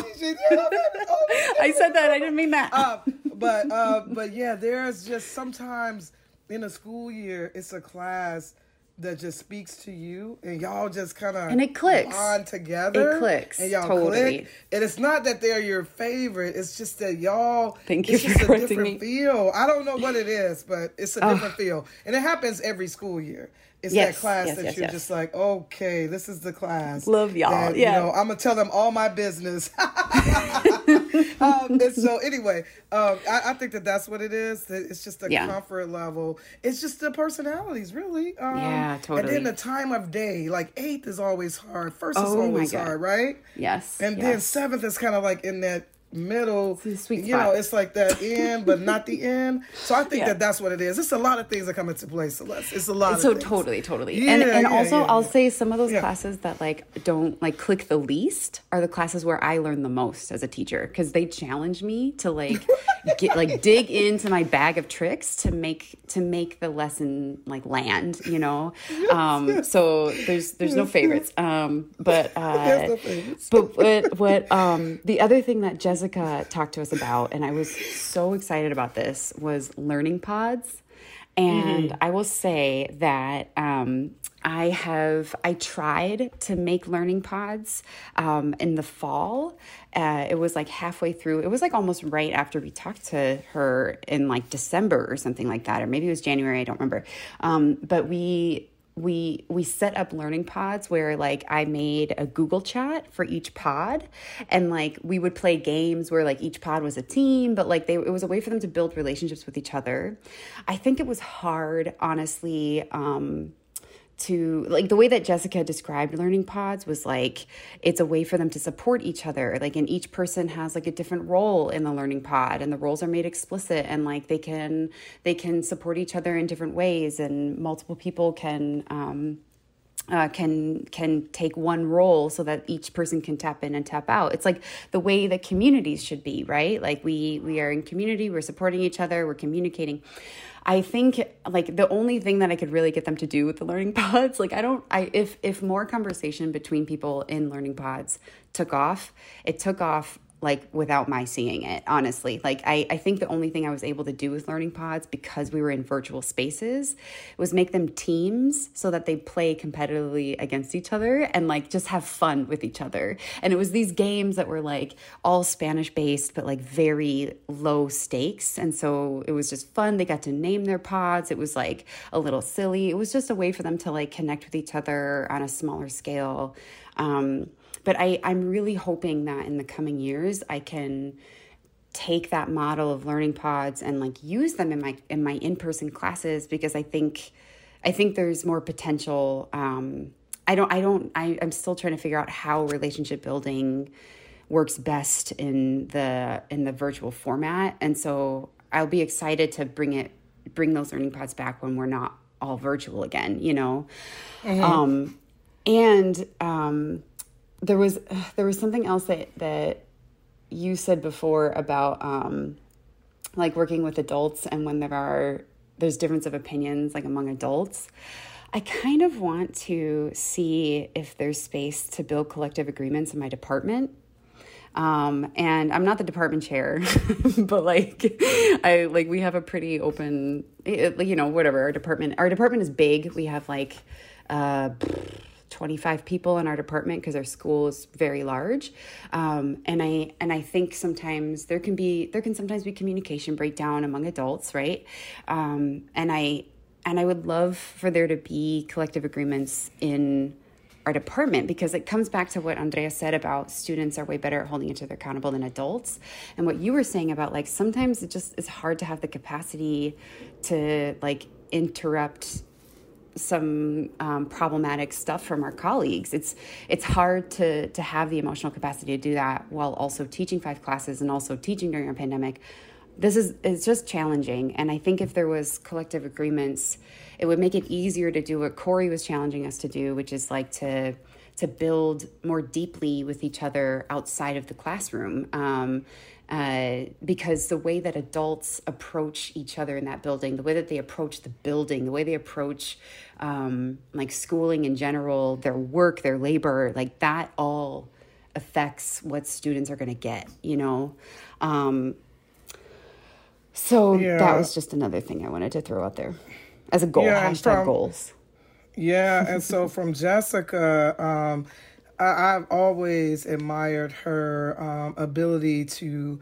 i said that. I didn't mean that. uh, but uh, but yeah there's just sometimes in a school year it's a class that just speaks to you and y'all just kind of and it clicks. on together it clicks. and y'all totally. click. And it's not that they're your favorite it's just that y'all thank you it's just a different me. feel. I don't know what it is but it's a different feel. And it happens every school year it's yes, that class yes, that yes, you're just like, okay, this is the class. Love y'all. That, yeah. You know, I'm gonna tell them all my business. um, and so, anyway, um, I, I, think that that's what it is. That it's just a yeah. comfort level. It's just the personalities, really. Um, yeah, totally. And then the time of day, like eighth is always hard. First oh, is always hard, right? Yes. And yes. then seventh is kind of like in that middle. sweet you know, it's like that end, but not the end. So I think yeah. that that's what it is. It's a lot of things that come into play, Celeste. It's a lot. So things. totally, totally. Yeah, and and yeah, also, I'll say some of those classes that like don't like click the least are the classes where I learn the most as a teacher because they challenge me to like get like dig into my bag of tricks to make to make the lesson like land. You know, um, so there's there's no favorites. Um, but uh, no favorites. but what what um the other thing that Jessica Jessica talked to us about, and I was so excited about this, was learning pods. And mm-hmm. I will say that um, I have I tried to make learning pods um, in the fall. Uh, it was like halfway through. It was like almost right after we talked to her in like December or something like that, or maybe it was January. I don't remember. Um, but we we we set up learning pods where like I made a Google chat for each pod and like we would play games where like each pod was a team but like they it was a way for them to build relationships with each other. I think it was hard honestly um to like the way that Jessica described learning pods was like it's a way for them to support each other like and each person has like a different role in the learning pod and the roles are made explicit and like they can they can support each other in different ways and multiple people can um uh, can can take one role so that each person can tap in and tap out. It's like the way that communities should be, right? Like we we are in community, we're supporting each other, we're communicating. I think like the only thing that I could really get them to do with the learning pods, like I don't I if if more conversation between people in learning pods took off, it took off like without my seeing it honestly. Like I, I think the only thing i was able to do with learning pods because we were in virtual spaces was make them teams so that they play competitively against each other and like just have fun with each other. And it was these games that were like all spanish based but like very low stakes. And so it was just fun. They got to name their pods. It was like a little silly. It was just a way for them to like connect with each other on a smaller scale. Um, but I, I'm really hoping that in the coming years I can take that model of learning pods and like use them in my in my in-person classes because I think I think there's more potential. Um, I don't I don't I, I'm still trying to figure out how relationship building works best in the in the virtual format. And so I'll be excited to bring it bring those learning pods back when we're not all virtual again, you know. Mm-hmm. Um and um there was there was something else that that you said before about um, like working with adults and when there are there's difference of opinions like among adults. I kind of want to see if there's space to build collective agreements in my department. Um, and i'm not the department chair but like i like we have a pretty open you know whatever our department our department is big. We have like uh 25 people in our department because our school is very large. Um, and i and i think sometimes there can be there can sometimes be communication breakdown among adults right? Um, and i and i would love for there to be collective agreements in our department because it comes back to what andrea said about students are way better at holding each other accountable than adults. And what you were saying about like sometimes it just is hard to have the capacity to like interrupt some um, problematic stuff from our colleagues. It's it's hard to to have the emotional capacity to do that while also teaching five classes and also teaching during a pandemic. This is it's just challenging, and I think if there was collective agreements, it would make it easier to do what Corey was challenging us to do, which is like to to build more deeply with each other outside of the classroom. Um, uh, because the way that adults approach each other in that building, the way that they approach the building, the way they approach um, like schooling in general, their work, their labor, like that all affects what students are going to get, you know? Um, so yeah. that was just another thing I wanted to throw out there as a goal, yeah, hashtag from, goals. Yeah. And so from Jessica, um, I, have always admired her um, ability to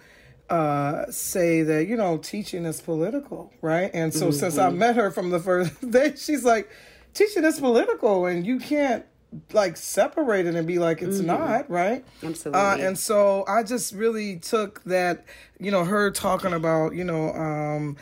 uh, say that you know teaching is political, right? And so mm-hmm. since I met her from the first day, she's like, teaching is political, and you can't like separate it and be like it's mm-hmm. not right absolutely uh, and so i just really took that you know her talking about you know um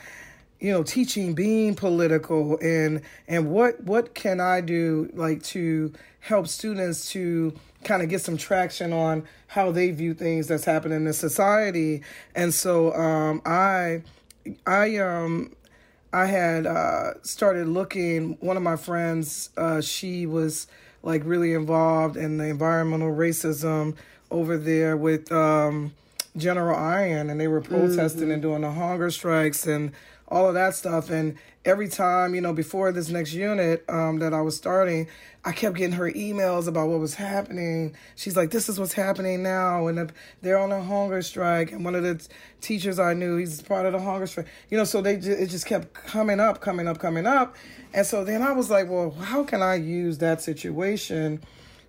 you know teaching being political and and what what can i do like to help students to kind of get some traction on how they view things that's happening in society. And so um, I, I, um, I had uh, started looking. One of my friends, uh, she was like really involved in the environmental racism over there with um, General Iron, and they were protesting mm-hmm. and doing the hunger strikes and all of that stuff. And every time, you know, before this next unit um, that I was starting, I kept getting her emails about what was happening. She's like, "This is what's happening now," and they're on a hunger strike. And one of the teachers I knew, he's part of the hunger strike. You know, so they it just kept coming up, coming up, coming up. And so then I was like, "Well, how can I use that situation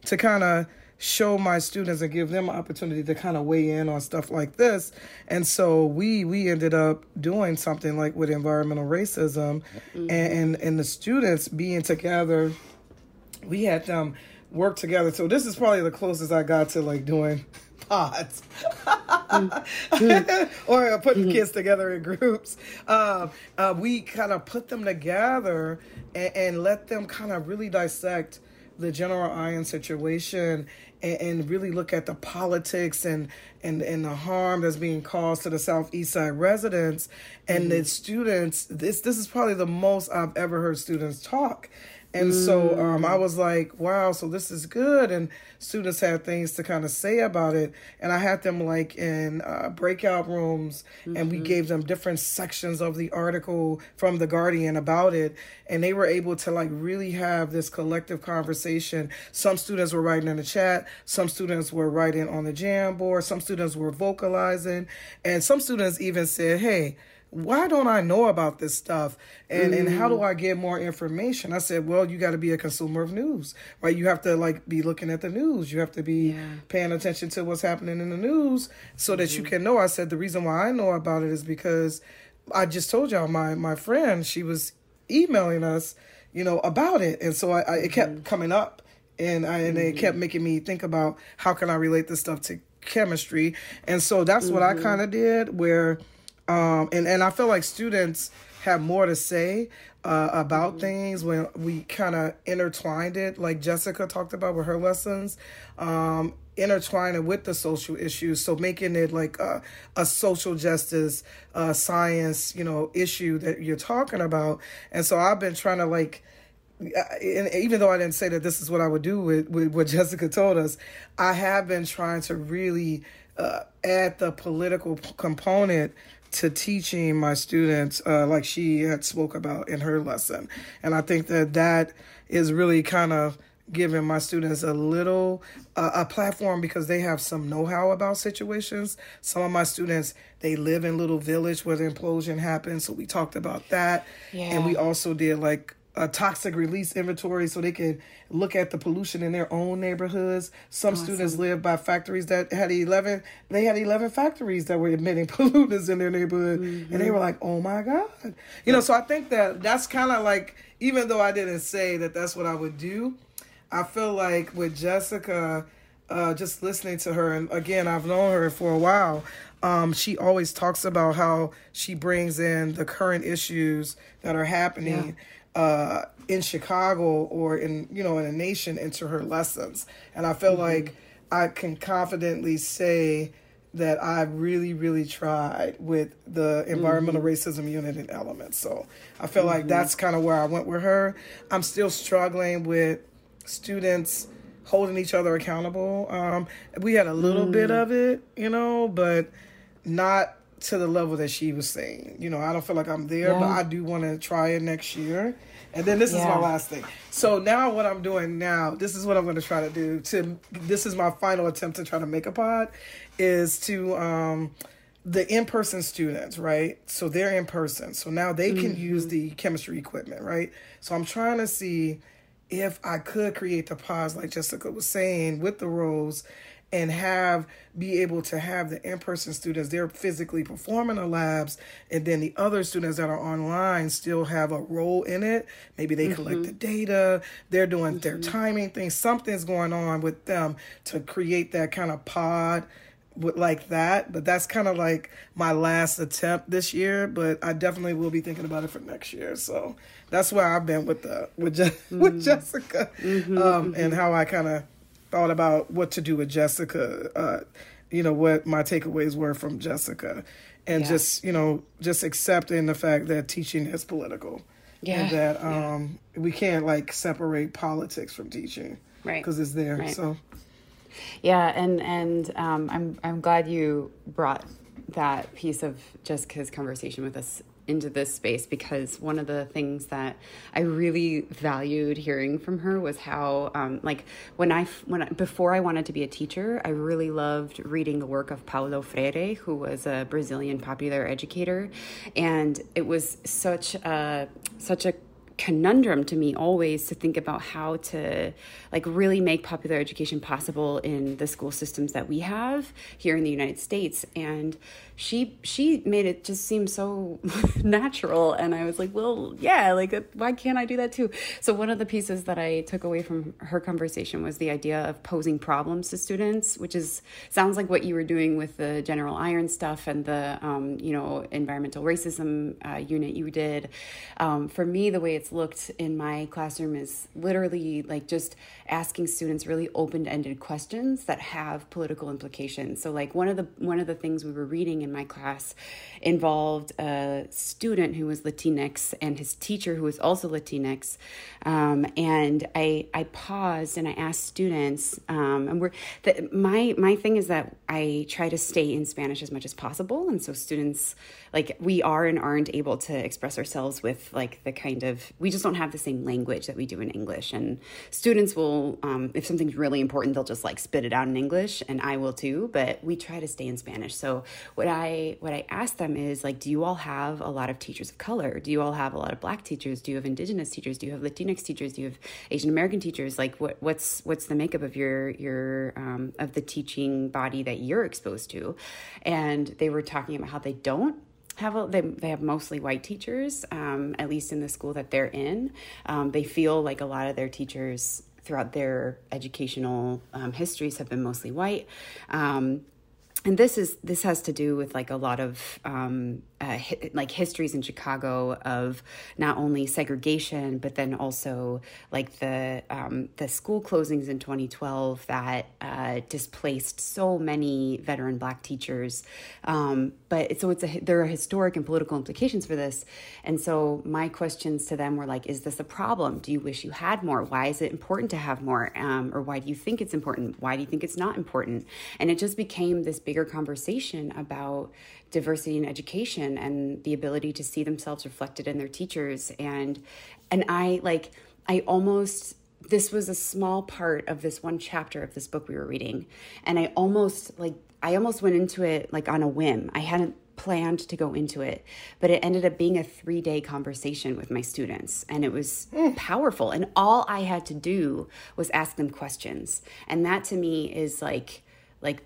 to kind of?" Show my students and give them an opportunity to kind of weigh in on stuff like this. And so we we ended up doing something like with environmental racism mm-hmm. and, and and the students being together. We had them work together. So this is probably the closest I got to like doing pods mm-hmm. or putting mm-hmm. kids together in groups. Uh, uh, we kind of put them together and, and let them kind of really dissect the General Iron situation and, and, really look at the politics and, and, and the harm that's being caused to the Southeast Side residents and mm-hmm. the students. This this is probably the most I've ever heard students talk. And mm. so um, I was like, wow, so this is good. And students had things to kind of say about it. And I had them like in uh, breakout rooms mm-hmm. and we mm-hmm. gave them different sections of the article from The Guardian about it. And they were able to like really have this collective conversation. Some students were writing in the chat, some students were writing on the Jamboard, some students were vocalizing, and some students even said, hey, why don't I know about this stuff? And mm. and how do mm. I get more information? I said, well, you got to be a consumer of news, right? You have to like be looking at the news. You have to be yeah. paying attention to what's happening in the news so that mm-hmm. you can know. I said the reason why I know about it is because I just told y'all my my friend she was emailing us, you know, about it, and so I, I it kept mm-hmm. coming up, and I and mm-hmm. it kept making me think about how can I relate this stuff to chemistry, and so that's what I mm-hmm. kind of did where um, and and I feel like students have more to say uh, about mm-hmm. things when we kind of intertwined it, like Jessica talked about with her lessons, um, intertwine it with the social issues. So making it like a, a social justice, uh, science, you know, issue that you're talking about. And so I've been trying to like. And even though I didn't say that this is what I would do with, with what Jessica told us, I have been trying to really uh, add the political component to teaching my students uh, like she had spoke about in her lesson. And i think that that is really kind of giving my students a little uh, a platform because they have some know-how about situations. Some of my students they live in little village where the implosion happened so we talked about that. Yeah. and we also did like a toxic release inventory so they can look at the pollution in their own neighborhoods. Some awesome. students live by factories that had 11 they had 11 factories that were emitting pollutants in their neighborhood mm-hmm. and they were like, "Oh my god." You know, so I think that that's kind of like even though I didn't say that that's what I would do, I feel like with Jessica uh, just listening to her, and again, I've known her for a while. Um, she always talks about how she brings in the current issues that are happening. Yeah uh, in Chicago or in you know in a nation into her lessons, and I feel mm-hmm. like I can confidently say that I really really tried with the environmental mm-hmm. racism unit and elements. So I feel mm-hmm. like that's kind of where I went with her. I'm still struggling with students holding each other accountable. Um, we had a little mm. bit of it, you know, but not to the level that she was saying. You know, I don't feel like I'm there, yeah. but I do want to try it next year. And then this yeah. is my last thing. So now what I'm doing now, this is what I'm going to try to do. To this is my final attempt to try to make a pod, is to um, the in-person students, right? So they're in person. So now they can mm-hmm. use the chemistry equipment, right? So I'm trying to see if I could create the pods like Jessica was saying with the rows and have be able to have the in-person students they're physically performing the labs and then the other students that are online still have a role in it maybe they collect mm-hmm. the data they're doing mm-hmm. their timing things something's going on with them to create that kind of pod with like that but that's kind of like my last attempt this year but i definitely will be thinking about it for next year so that's where i've been with the with, Je- mm-hmm. with jessica mm-hmm. um, and mm-hmm. how i kind of thought about what to do with Jessica. Uh, you know what my takeaways were from Jessica, and yeah. just you know just accepting the fact that teaching is political. Yeah. And that um, yeah. we can't like separate politics from teaching, right? Because it's there. Right. So. Yeah, and and um, I'm I'm glad you brought that piece of Jessica's conversation with us into this space because one of the things that I really valued hearing from her was how, um, like, when I when I, before I wanted to be a teacher, I really loved reading the work of Paulo Freire, who was a Brazilian popular educator, and it was such a such a conundrum to me always to think about how to like really make popular education possible in the school systems that we have here in the United States. And she she made it just seem so natural. And i was like well yeah like why can't i do that too? So one of the pieces that i took away from her conversation was the idea of posing problems to students which is sounds like what you were doing with the general iron stuff and the um, you know environmental racism uh, unit you did. Um, for me the way it's it's looked in my classroom is literally like just asking students really open-ended questions that have political implications. So like one of the one of the things we were reading in my class involved a student who was Latinx and his teacher who was also Latinx. Um, and I I paused and I asked students, um, and we're the, my my thing is that I try to stay in Spanish as much as possible, and so students like we are and aren't able to express ourselves with like the kind of we just don't have the same language that we do in English, and students will um, if something's really important they'll just like spit it out in English, and I will too, but we try to stay in Spanish. So what I what I ask them is like, do you all have a lot of teachers of color? Do you all have a lot of Black teachers? Do you have Indigenous teachers? Do you have Latinx teachers? Do you have Asian American teachers? Like what what's what's the makeup of your your um, of the teaching body that you're exposed to? And they were talking about how they don't have a, they, they have mostly white teachers um, at least in the school that they're in um, they feel like a lot of their teachers throughout their educational um, histories have been mostly white um, and this is this has to do with like a lot of um, uh, hi- like histories in Chicago of not only segregation but then also like the um, the school closings in 2012 that uh, displaced so many veteran Black teachers. Um, but so it's a there are historic and political implications for this, and so my questions to them were like, is this a problem? Do you wish you had more? Why is it important to have more? Um, or why do you think it's important? Why do you think it's not important? And it just became this bigger conversation about diversity in education and the ability to see themselves reflected in their teachers and and I like I almost this was a small part of this one chapter of this book we were reading and I almost like I almost went into it like on a whim. I hadn't planned to go into it, but it ended up being a three day conversation with my students. And it was mm. powerful. And all I had to do was ask them questions. And that to me is like, like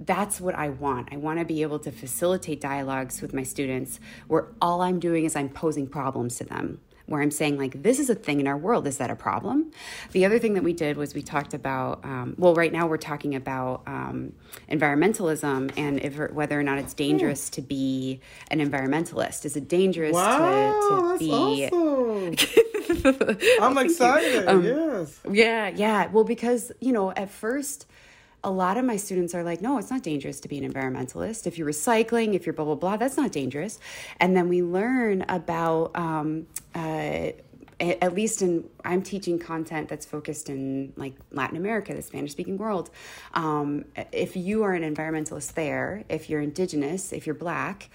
that's what I want. I want to be able to facilitate dialogues with my students where all I'm doing is I'm posing problems to them. Where I'm saying, like, this is a thing in our world. Is that a problem? The other thing that we did was we talked about, um, well, right now we're talking about um, environmentalism and if, whether or not it's dangerous to be an environmentalist. Is it dangerous wow, to, to be. Awesome. I'm excited. Um, yes. Yeah, yeah. Well, because, you know, at first, a lot of my students are like, no, it's not dangerous to be an environmentalist. If you're recycling, if you're blah, blah, blah, that's not dangerous. And then we learn about, um, uh, at least in i'm teaching content that's focused in like latin america the spanish speaking world um, if you are an environmentalist there if you're indigenous if you're black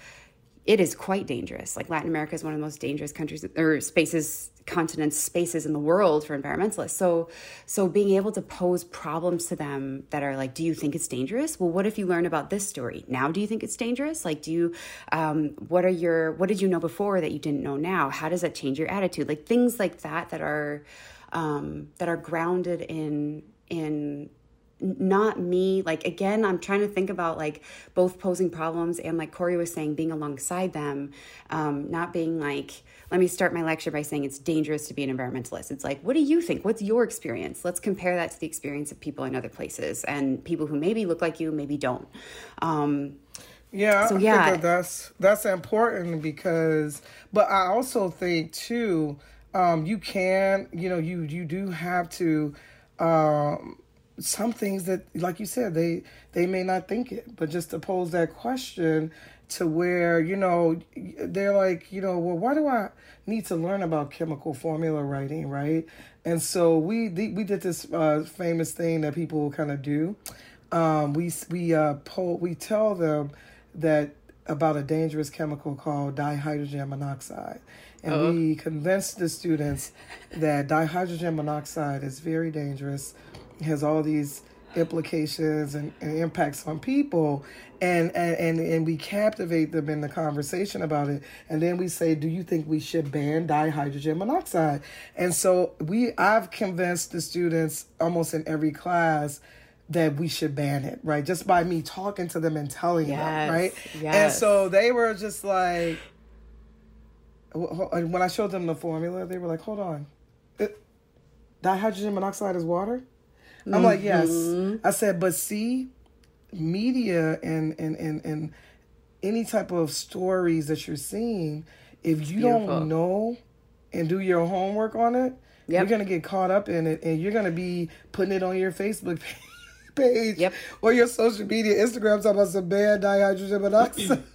it is quite dangerous. Like latin america is one of the most dangerous countries or spaces continents spaces in the world for environmentalists. So so being able to pose problems to them that are like do you think it's dangerous? Well what if you learn about this story? Now do you think it's dangerous? Like do you um, what are your what did you know before that you didn't know now? How does that change your attitude? Like things like that that are um, that are grounded in in not me. Like again i'm trying to think about like both posing problems and like corey was saying being alongside them um, not being like let me start my lecture by saying it's dangerous to be an environmentalist. It's like what do you think? What's your experience? Let's compare that to the experience of people in other places and people who maybe look like you maybe don't. Um, yeah, so, yeah. That that's that's important because, but I also think too, um, you can, you know, you you do have to um, some things that like you said they they may not think it but just to pose that question to where you know they're like you know well why do i need to learn about chemical formula writing right? And so we we did this uh, famous thing that people kind of do. Um, we we uh we tell them that about a dangerous chemical called dihydrogen monoxide. And uh-huh. we convinced the students that dihydrogen monoxide is very dangerous has all these implications and, and impacts on people. And, and and and we captivate them in the conversation about it. And then we say do you think we should ban dihydrogen monoxide? And so we i've convinced the students almost in every class that we should ban it right? Just by me talking to them and telling yes, them right? Yes. and so they were just like when i showed them the formula they were like hold on. It, dihydrogen monoxide is water I'm mm-hmm. like, yes. Mm-hmm. I said, but see, media and and and and any type of stories that you're seeing, if you Beautiful. don't know and do your homework on it, Yep. you're gonna get caught up in it, and you're gonna be putting it on your Facebook page Yep. or your social media, Instagram, talking about some bad dihydrogen monoxide.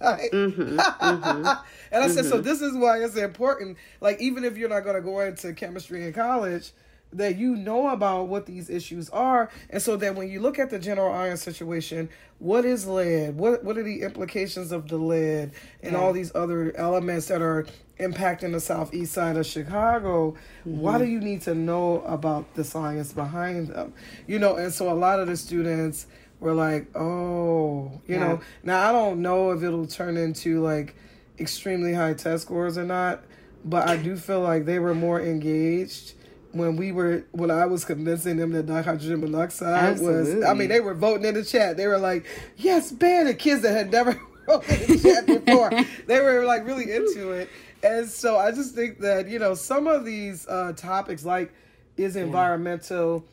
and I said, so this is why it's important. Like, even if you're not gonna go into chemistry in college. That you know about what these issues are, and so that when you look at the general iron situation, what is lead? What what are the implications of the lead and all these other elements that are impacting the southeast side of Chicago? Why do mm-hmm. you need to know about the science behind them? You know, and so a lot of the students were like, "Oh, you Yeah. know." Now I don't know if it'll turn into like extremely high test scores or not, but I do feel like they were more engaged when we were when I was convincing them that dihydrogen monoxide was. I mean, they were voting in the chat. They were like, "Yes, ban the Kids that had never voted in the chat before, they were like really into it. And so I just think that you know some of these uh, topics, like is environmental.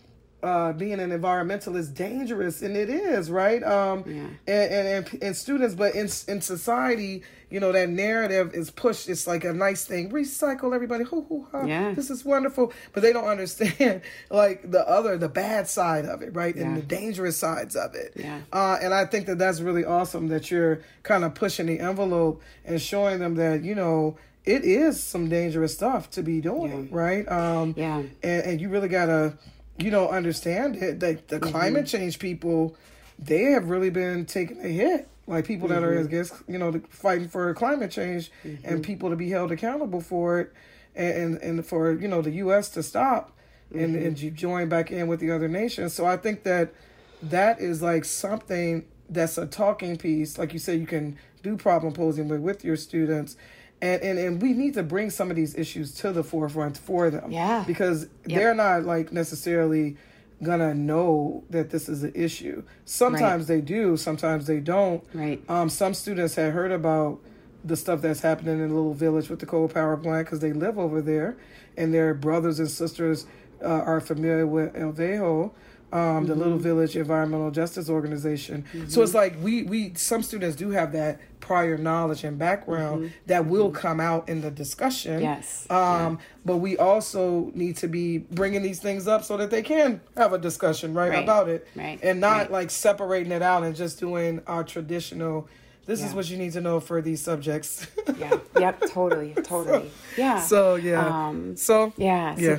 Uh, being an environmentalist dangerous, and it is right. Um, Yeah. and, and and and students, but in in society, you know that narrative is pushed. It's like a nice thing. Recycle everybody. Hoo hoo ha. Yeah. This is wonderful, but they don't understand like the other, the bad side of it, right, and the dangerous sides of it. Yeah. Uh, and I think that that's really awesome that you're kind of pushing the envelope and showing them that you know it is some dangerous stuff to be doing, right? Um, Yeah. and, and you really gotta you know understand it. That the mm-hmm. climate change people they have really been taking a hit. Like people that are mm-hmm. i guess you know fighting for climate change and mm-hmm. people to be held accountable for it and and, and for you know the us to stop and and you join back in with the other nations. So i think that that is like something that's a talking piece. Like you said you can do problem posing with, with your students and, and and we need to bring some of these issues to the forefront for them Yeah. because Yep. they're not like necessarily gonna know that this is an issue sometimes they do sometimes they don't Right. um some students had heard about the stuff that's happening in the little village with the coal power plant because they live over there and their brothers and sisters uh, are familiar with LVEJO um, the Little Village Environmental Justice Organization. So it's like we we some students do have that prior knowledge and background that will come out in the discussion. Yes. Um, but we also need to be bringing these things up so that they can have a discussion right, Right. about it, Right. and not Right. like separating it out and just doing our traditional. This is what you need to know for these subjects. Yeah. Yep. Totally. Totally. Yeah. so yeah. Um, so yeah. So yeah.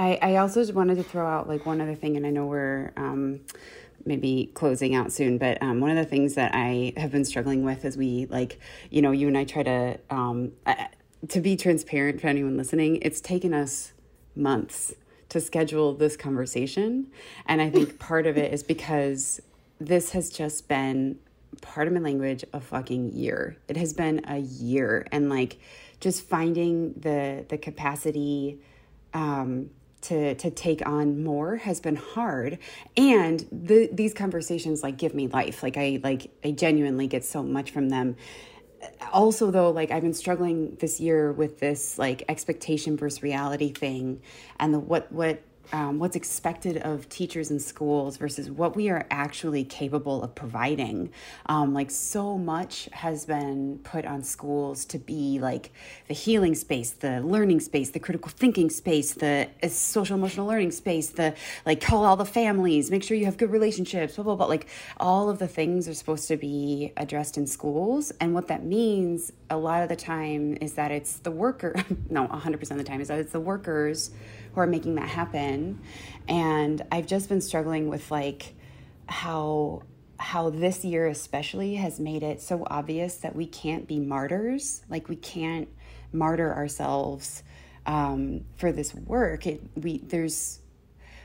I, I also just wanted to throw out like one other thing, and I know we're um, maybe closing out soon, but um, one of the things that I have been struggling with as we like, you know, you and I try to um, uh, to be transparent for anyone listening. It's taken us months to schedule this conversation, and I think part of it is because this has just been part of my language a fucking year it has been a year and like just finding the the capacity um to to take on more has been hard. And the these conversations like give me life. Like i like i genuinely get so much from them. Also though like i've been struggling this year with this like expectation versus reality thing and the what what um, what's expected of teachers in schools versus what we are actually capable of providing. Um, like so much has been put on schools to be like the healing space the learning space the critical thinking space the uh, social emotional learning space the like call all the families make sure you have good relationships blah blah blah. Like all of the things are supposed to be addressed in schools. And what that means a lot of the time is that it's the worker no 100% of the time is that it's the workers who are making that happen. And i've just been struggling with like how how this year especially has made it so obvious that we can't be martyrs. Like we can't martyr ourselves um, for this work. It, we there's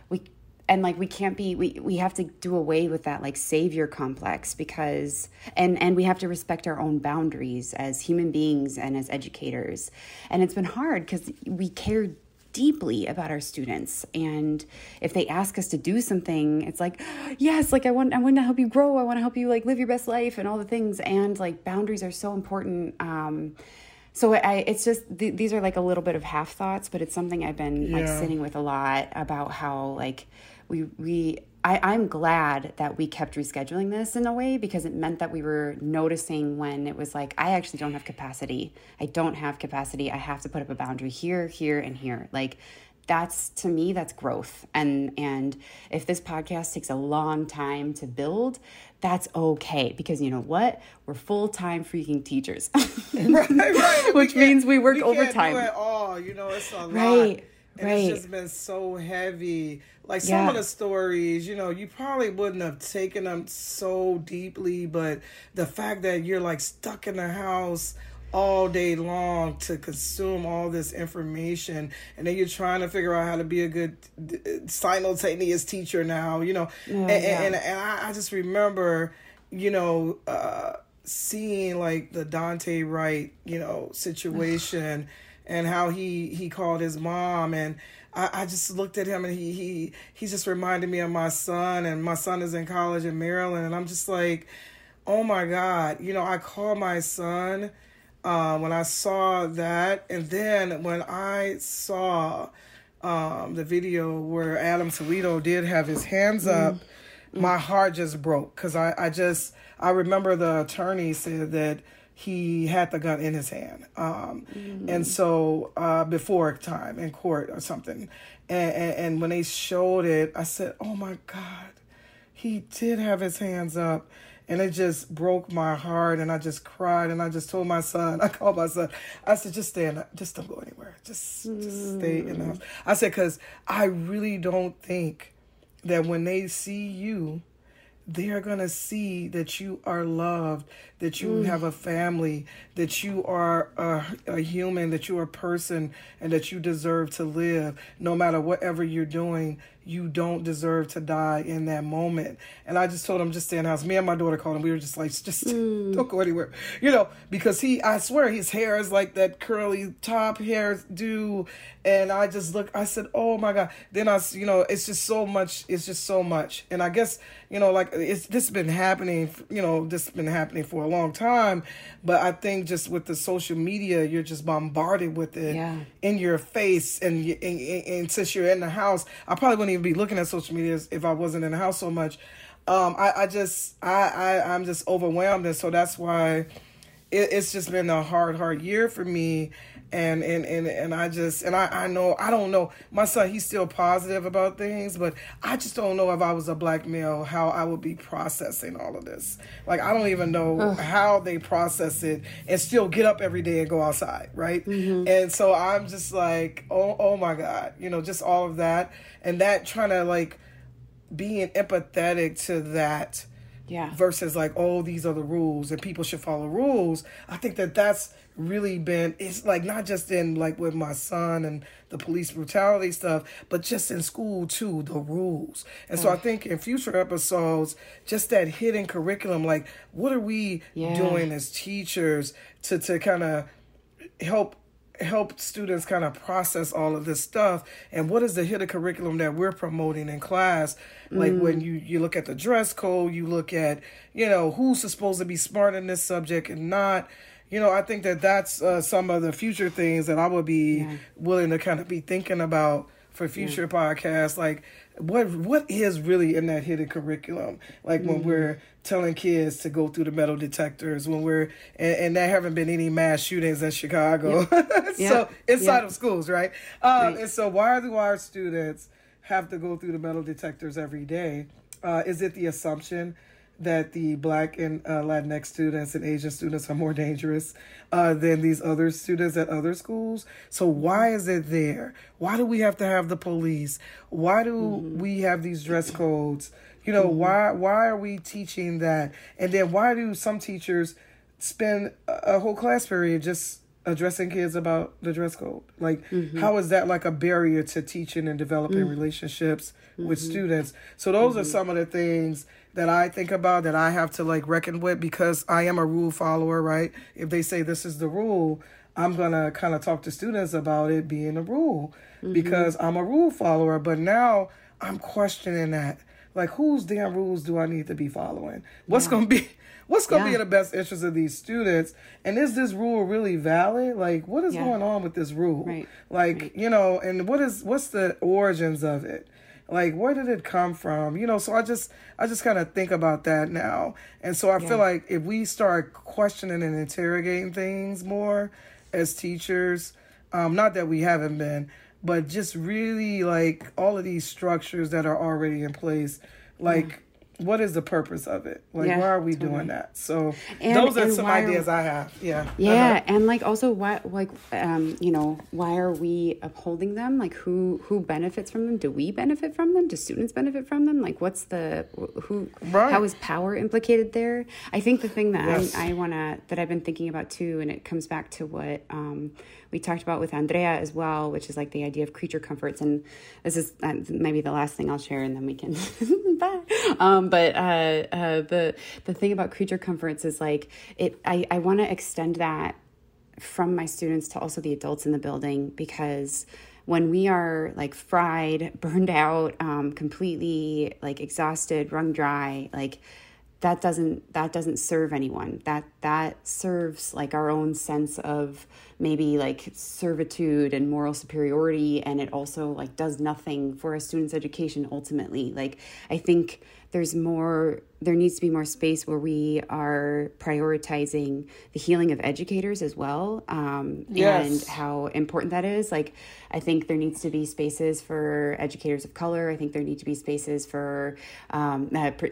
we and like we can't be we we have to do away with that like savior complex because and and we have to respect our own boundaries as human beings and as educators. And it's been hard because we care deeply about our students. And if they ask us to do something it's like yes like i want i want to help you grow. I want to help you like live your best life and all the things. And like boundaries are so important. Um so I, it's just th- these are like a little bit of half thoughts, but it's something I've been like sitting with a lot about how like we we I, I'm glad that we kept rescheduling this in a way because it meant that we were noticing when it was like I actually don't have capacity. I don't have capacity. I have to put up a boundary here, here, and here. Like that's to me that's growth and and if this podcast takes a long time to build that's okay because you know what we're full-time freaking teachers right, right. which We means we work we overtime do it all, you know, it's a lot. Right, And right. it's just been so heavy. Like some Yeah. of the stories, you know, you probably wouldn't have taken them so deeply, but the fact that you're like stuck in the house all day long to consume all this information and then you're trying to figure out how to be a good uh, simultaneous teacher now you know and, yeah. and, and I, I just remember you know uh seeing like the Daunte Wright you know situation and how he he called his mom and I, I just looked at him and he he he just reminded me of my son and my son is in college in maryland and i'm just like oh my god. You know i called my son uh, when I saw that, and then when I saw um, the video where Adam Toledo did have his hands up, my heart just broke because I, I just I remember the attorney said that he had the gun in his hand, um, and so uh, before time in court or something, and, and and when they showed it, I said, "Oh my God." he did have his hands up. And it just broke my heart and i just cried and i just told my son i called my son. I said just stand up. Just don't go anywhere. Just just stay in the house. I said because i really don't think that when they see you they're going to see that you are loved, that you mm. have a family, that you are a, a human, that you're a person, and that you deserve to live. No matter whatever you're doing, you don't deserve to die in that moment. And I just told him, just stay in the house. Me and my daughter called him. We were just like, just mm. don't go anywhere. You know, because he, I swear, his hair is like that curly top hair do. And I just look, I said, oh my God. Then I, you know, it's just so much. It's just so much. And I guess, you know, like it's this been happening, you know, this been happening for a long time. But I think just with the social media, you're just bombarded with it Yeah. in your face. And, and, and, and since you're in the house, I probably wouldn't even be looking at social media if I wasn't in the house so much. Um, I, I just, I, I, I'm just overwhelmed. And so that's why it, it's just been a hard, hard year for me. And, and, and, and I just, and I, I know, I don't know, my son, he's still positive about things, but I just don't know if I was a black male, how I would be processing all of this. Like, I don't even know how they process it and still get up every day and go outside. Right. Mm-hmm. And so I'm just like, oh, oh my God, you know, just all of that. And that trying to like, being empathetic to that yeah versus like oh these are the rules and people should follow rules i think that that's really been it's like not just in like with my son and the police brutality stuff but just in school too the rules. And so i think in future episodes just that hidden curriculum like what are we Yeah. doing as teachers to to kind of help help students kind of process all of this stuff? And what is the hidden curriculum that we're promoting in class? Like when mm. you you look at the dress code you look at you know who's supposed to be smart in this subject and not you know i think that that's uh, some of the future things that i would be willing to kind of be thinking about for future podcasts. Like what what is really in that hidden curriculum? Like when we're telling kids to go through the metal detectors when we're and, and there haven't been any mass shootings in chicago. Yeah. so inside Yeah. of schools right? Um Right. and so why do our students have to go through the metal detectors every day? Uh is it the assumption that the black and uh, Latinx students and Asian students are more dangerous uh, than these other students at other schools. So why is it there? Why do we have to have the police? Why do mm-hmm. we have these dress codes? You know, mm-hmm. why why are we teaching that? And then why do some teachers spend a a whole class period just addressing kids about the dress code? Like, mm-hmm. how is that like a barrier to teaching and developing relationships with students? So those are some of the things that I think about that I have to like reckon with because I am a rule follower, right? If they say this is the rule, I'm gonna kind of talk to students about it being a rule mm-hmm. because I'm a rule follower. But now I'm questioning that. like whose damn rules do I need to be following? What's yeah. gonna be what's gonna yeah. be in the best interest of these students? And is this rule really valid? Like what is yeah. going on with this rule? Right. Like, right. you know, and what is what's the origins of it? Like where did it come from you know so i just i just kind of think about that now and so i yeah. feel like if we start questioning and interrogating things more as teachers um not that we haven't been but just really like all of these structures that are already in place like what is the purpose of it? Like, yeah, why are we totally. doing that? So and, those are some ideas I have. Yeah. Yeah, uh-huh. and like also why, like, um, you know, why are we upholding them? Like, who who benefits from them? Do we benefit from them? Do students benefit from them? Like, what's the who? Right. How is power implicated there? I think the thing that yes. I, I wanna that I've been thinking about too, and it comes back to what um, we talked about with Andrea as well, which is like the idea of creature comforts. And this is uh, maybe the last thing I'll share, and then we can. Um, but uh, uh, the the thing about creature comforts is like it. I I want to extend that from my students to also the adults in the building because when we are like fried, burned out, um, completely like exhausted, wrung dry, like that doesn't that doesn't serve anyone. That that serves like our own sense of maybe like servitude and moral superiority. And it also like does nothing for a student's education ultimately. Like i think there's more there needs to be more space where we are prioritizing the healing of educators as well um, yes. and how important that is. Like i think there needs to be spaces for educators of color. I think there need to be spaces for um,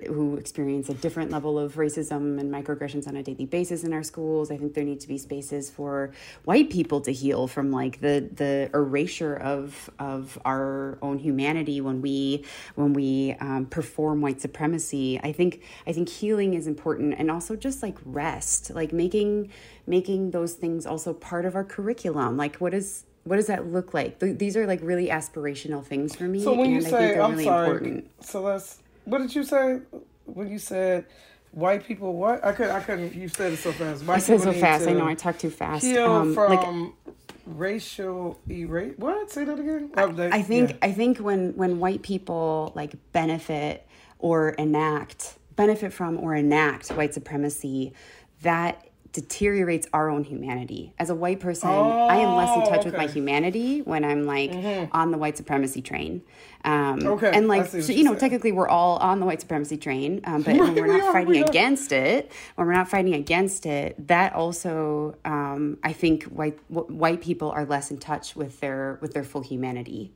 who experience a different level of racism and microaggressions on a daily basis in our schools. I think there need to be spaces for white people to heal from like the the erasure of of our own humanity when we when we um, perform white supremacy. I think I think healing is important and also just like rest, like making making those things also part of our curriculum. Like what is what does that look like? Th- these are like really aspirational things for me. So when you say, I'm really sorry, important. so let's. What did you say when you said white people? What I could I couldn't. You said it so fast. White I said so fast. I know I talk too fast. Heal um, from like, racial erase. What? Say that again. I, I think yeah. I think when when white people like benefit or enact benefit from or enact white supremacy, that deteriorates our own humanity. As a white person, oh, I am less in touch okay. with my humanity when I'm like mm-hmm. on the white supremacy train. Um, okay. And like, so, you know, saying. technically we're all on the white supremacy train, um, but when we're not fighting against it, when we're not fighting against it, that also, um, I think white white people are less in touch with their with their full humanity.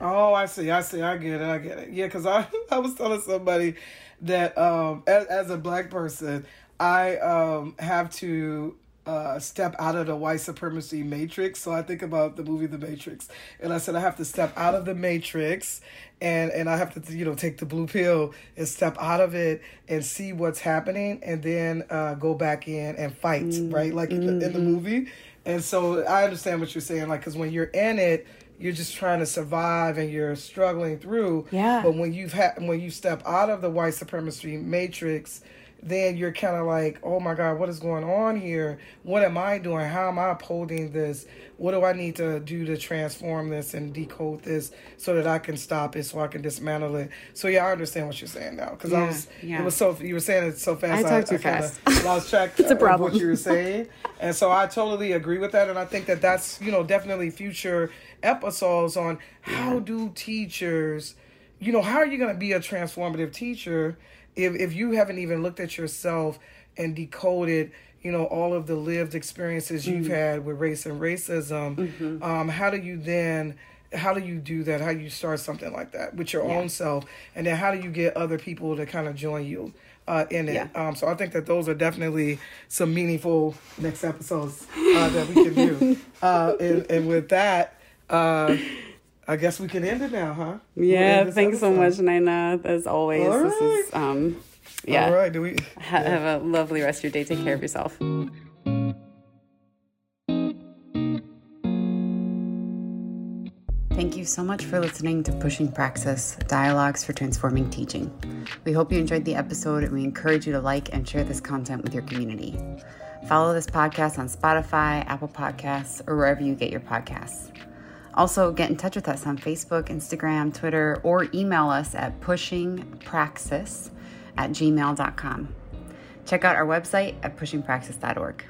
Oh, I see. I see. I get it. I get it. Yeah, because I I was telling somebody that um, as, as a black person, I um, have to uh, step out of the white supremacy matrix. So I think about the movie The Matrix, and I said I have to step out of the matrix, and and I have to you know take the blue pill and step out of it and see what's happening, and then uh, go back in and fight, mm-hmm. right? Like in, the, in the mm-hmm. movie. And so I understand what you're saying, like because when you're in it you're just trying to survive and you're struggling through. Yeah. But when you've had when you step out of the white supremacy matrix, then you're kind of like, oh my God, what is going on here? What am I doing? How am I upholding this? What do I need to do to transform this and decode this so that I can stop it, so I can dismantle it? So yeah, I understand what you're saying now because yeah, I was, yeah. it was so you were saying it so fast. I talked too I fast. Lost track it's a problem. of what you were saying, and so I totally agree with that, and I think that that's you know definitely future episodes on how do teachers, you know, how are you going to be a transformative teacher if, if you haven't even looked at yourself and decoded you know all of the lived experiences you've mm-hmm. had with race and racism mm-hmm. um, how do you then how do you do that how do you start something like that with your yeah. own self and then how do you get other people to kind of join you uh, in it yeah. um, so i think that those are definitely some meaningful next episodes uh, that we can do uh, and, and with that uh, I guess we can end it now, huh? Yeah, thanks episode. so much, Nina. As always, All this is um, yeah. All right, do we ha- yeah. have a lovely rest of your day. Take care of yourself. Thank you so much for listening to Pushing Praxis Dialogues for Transforming Teaching. We hope you enjoyed the episode and we encourage you to like and share this content with your community. Follow this podcast on Spotify, Apple Podcasts, or wherever you get your podcasts. Also, get in touch with us on Facebook, Instagram, Twitter, or email us at pushingpraxis at gmail.com. Check out our website at pushingpraxis.org.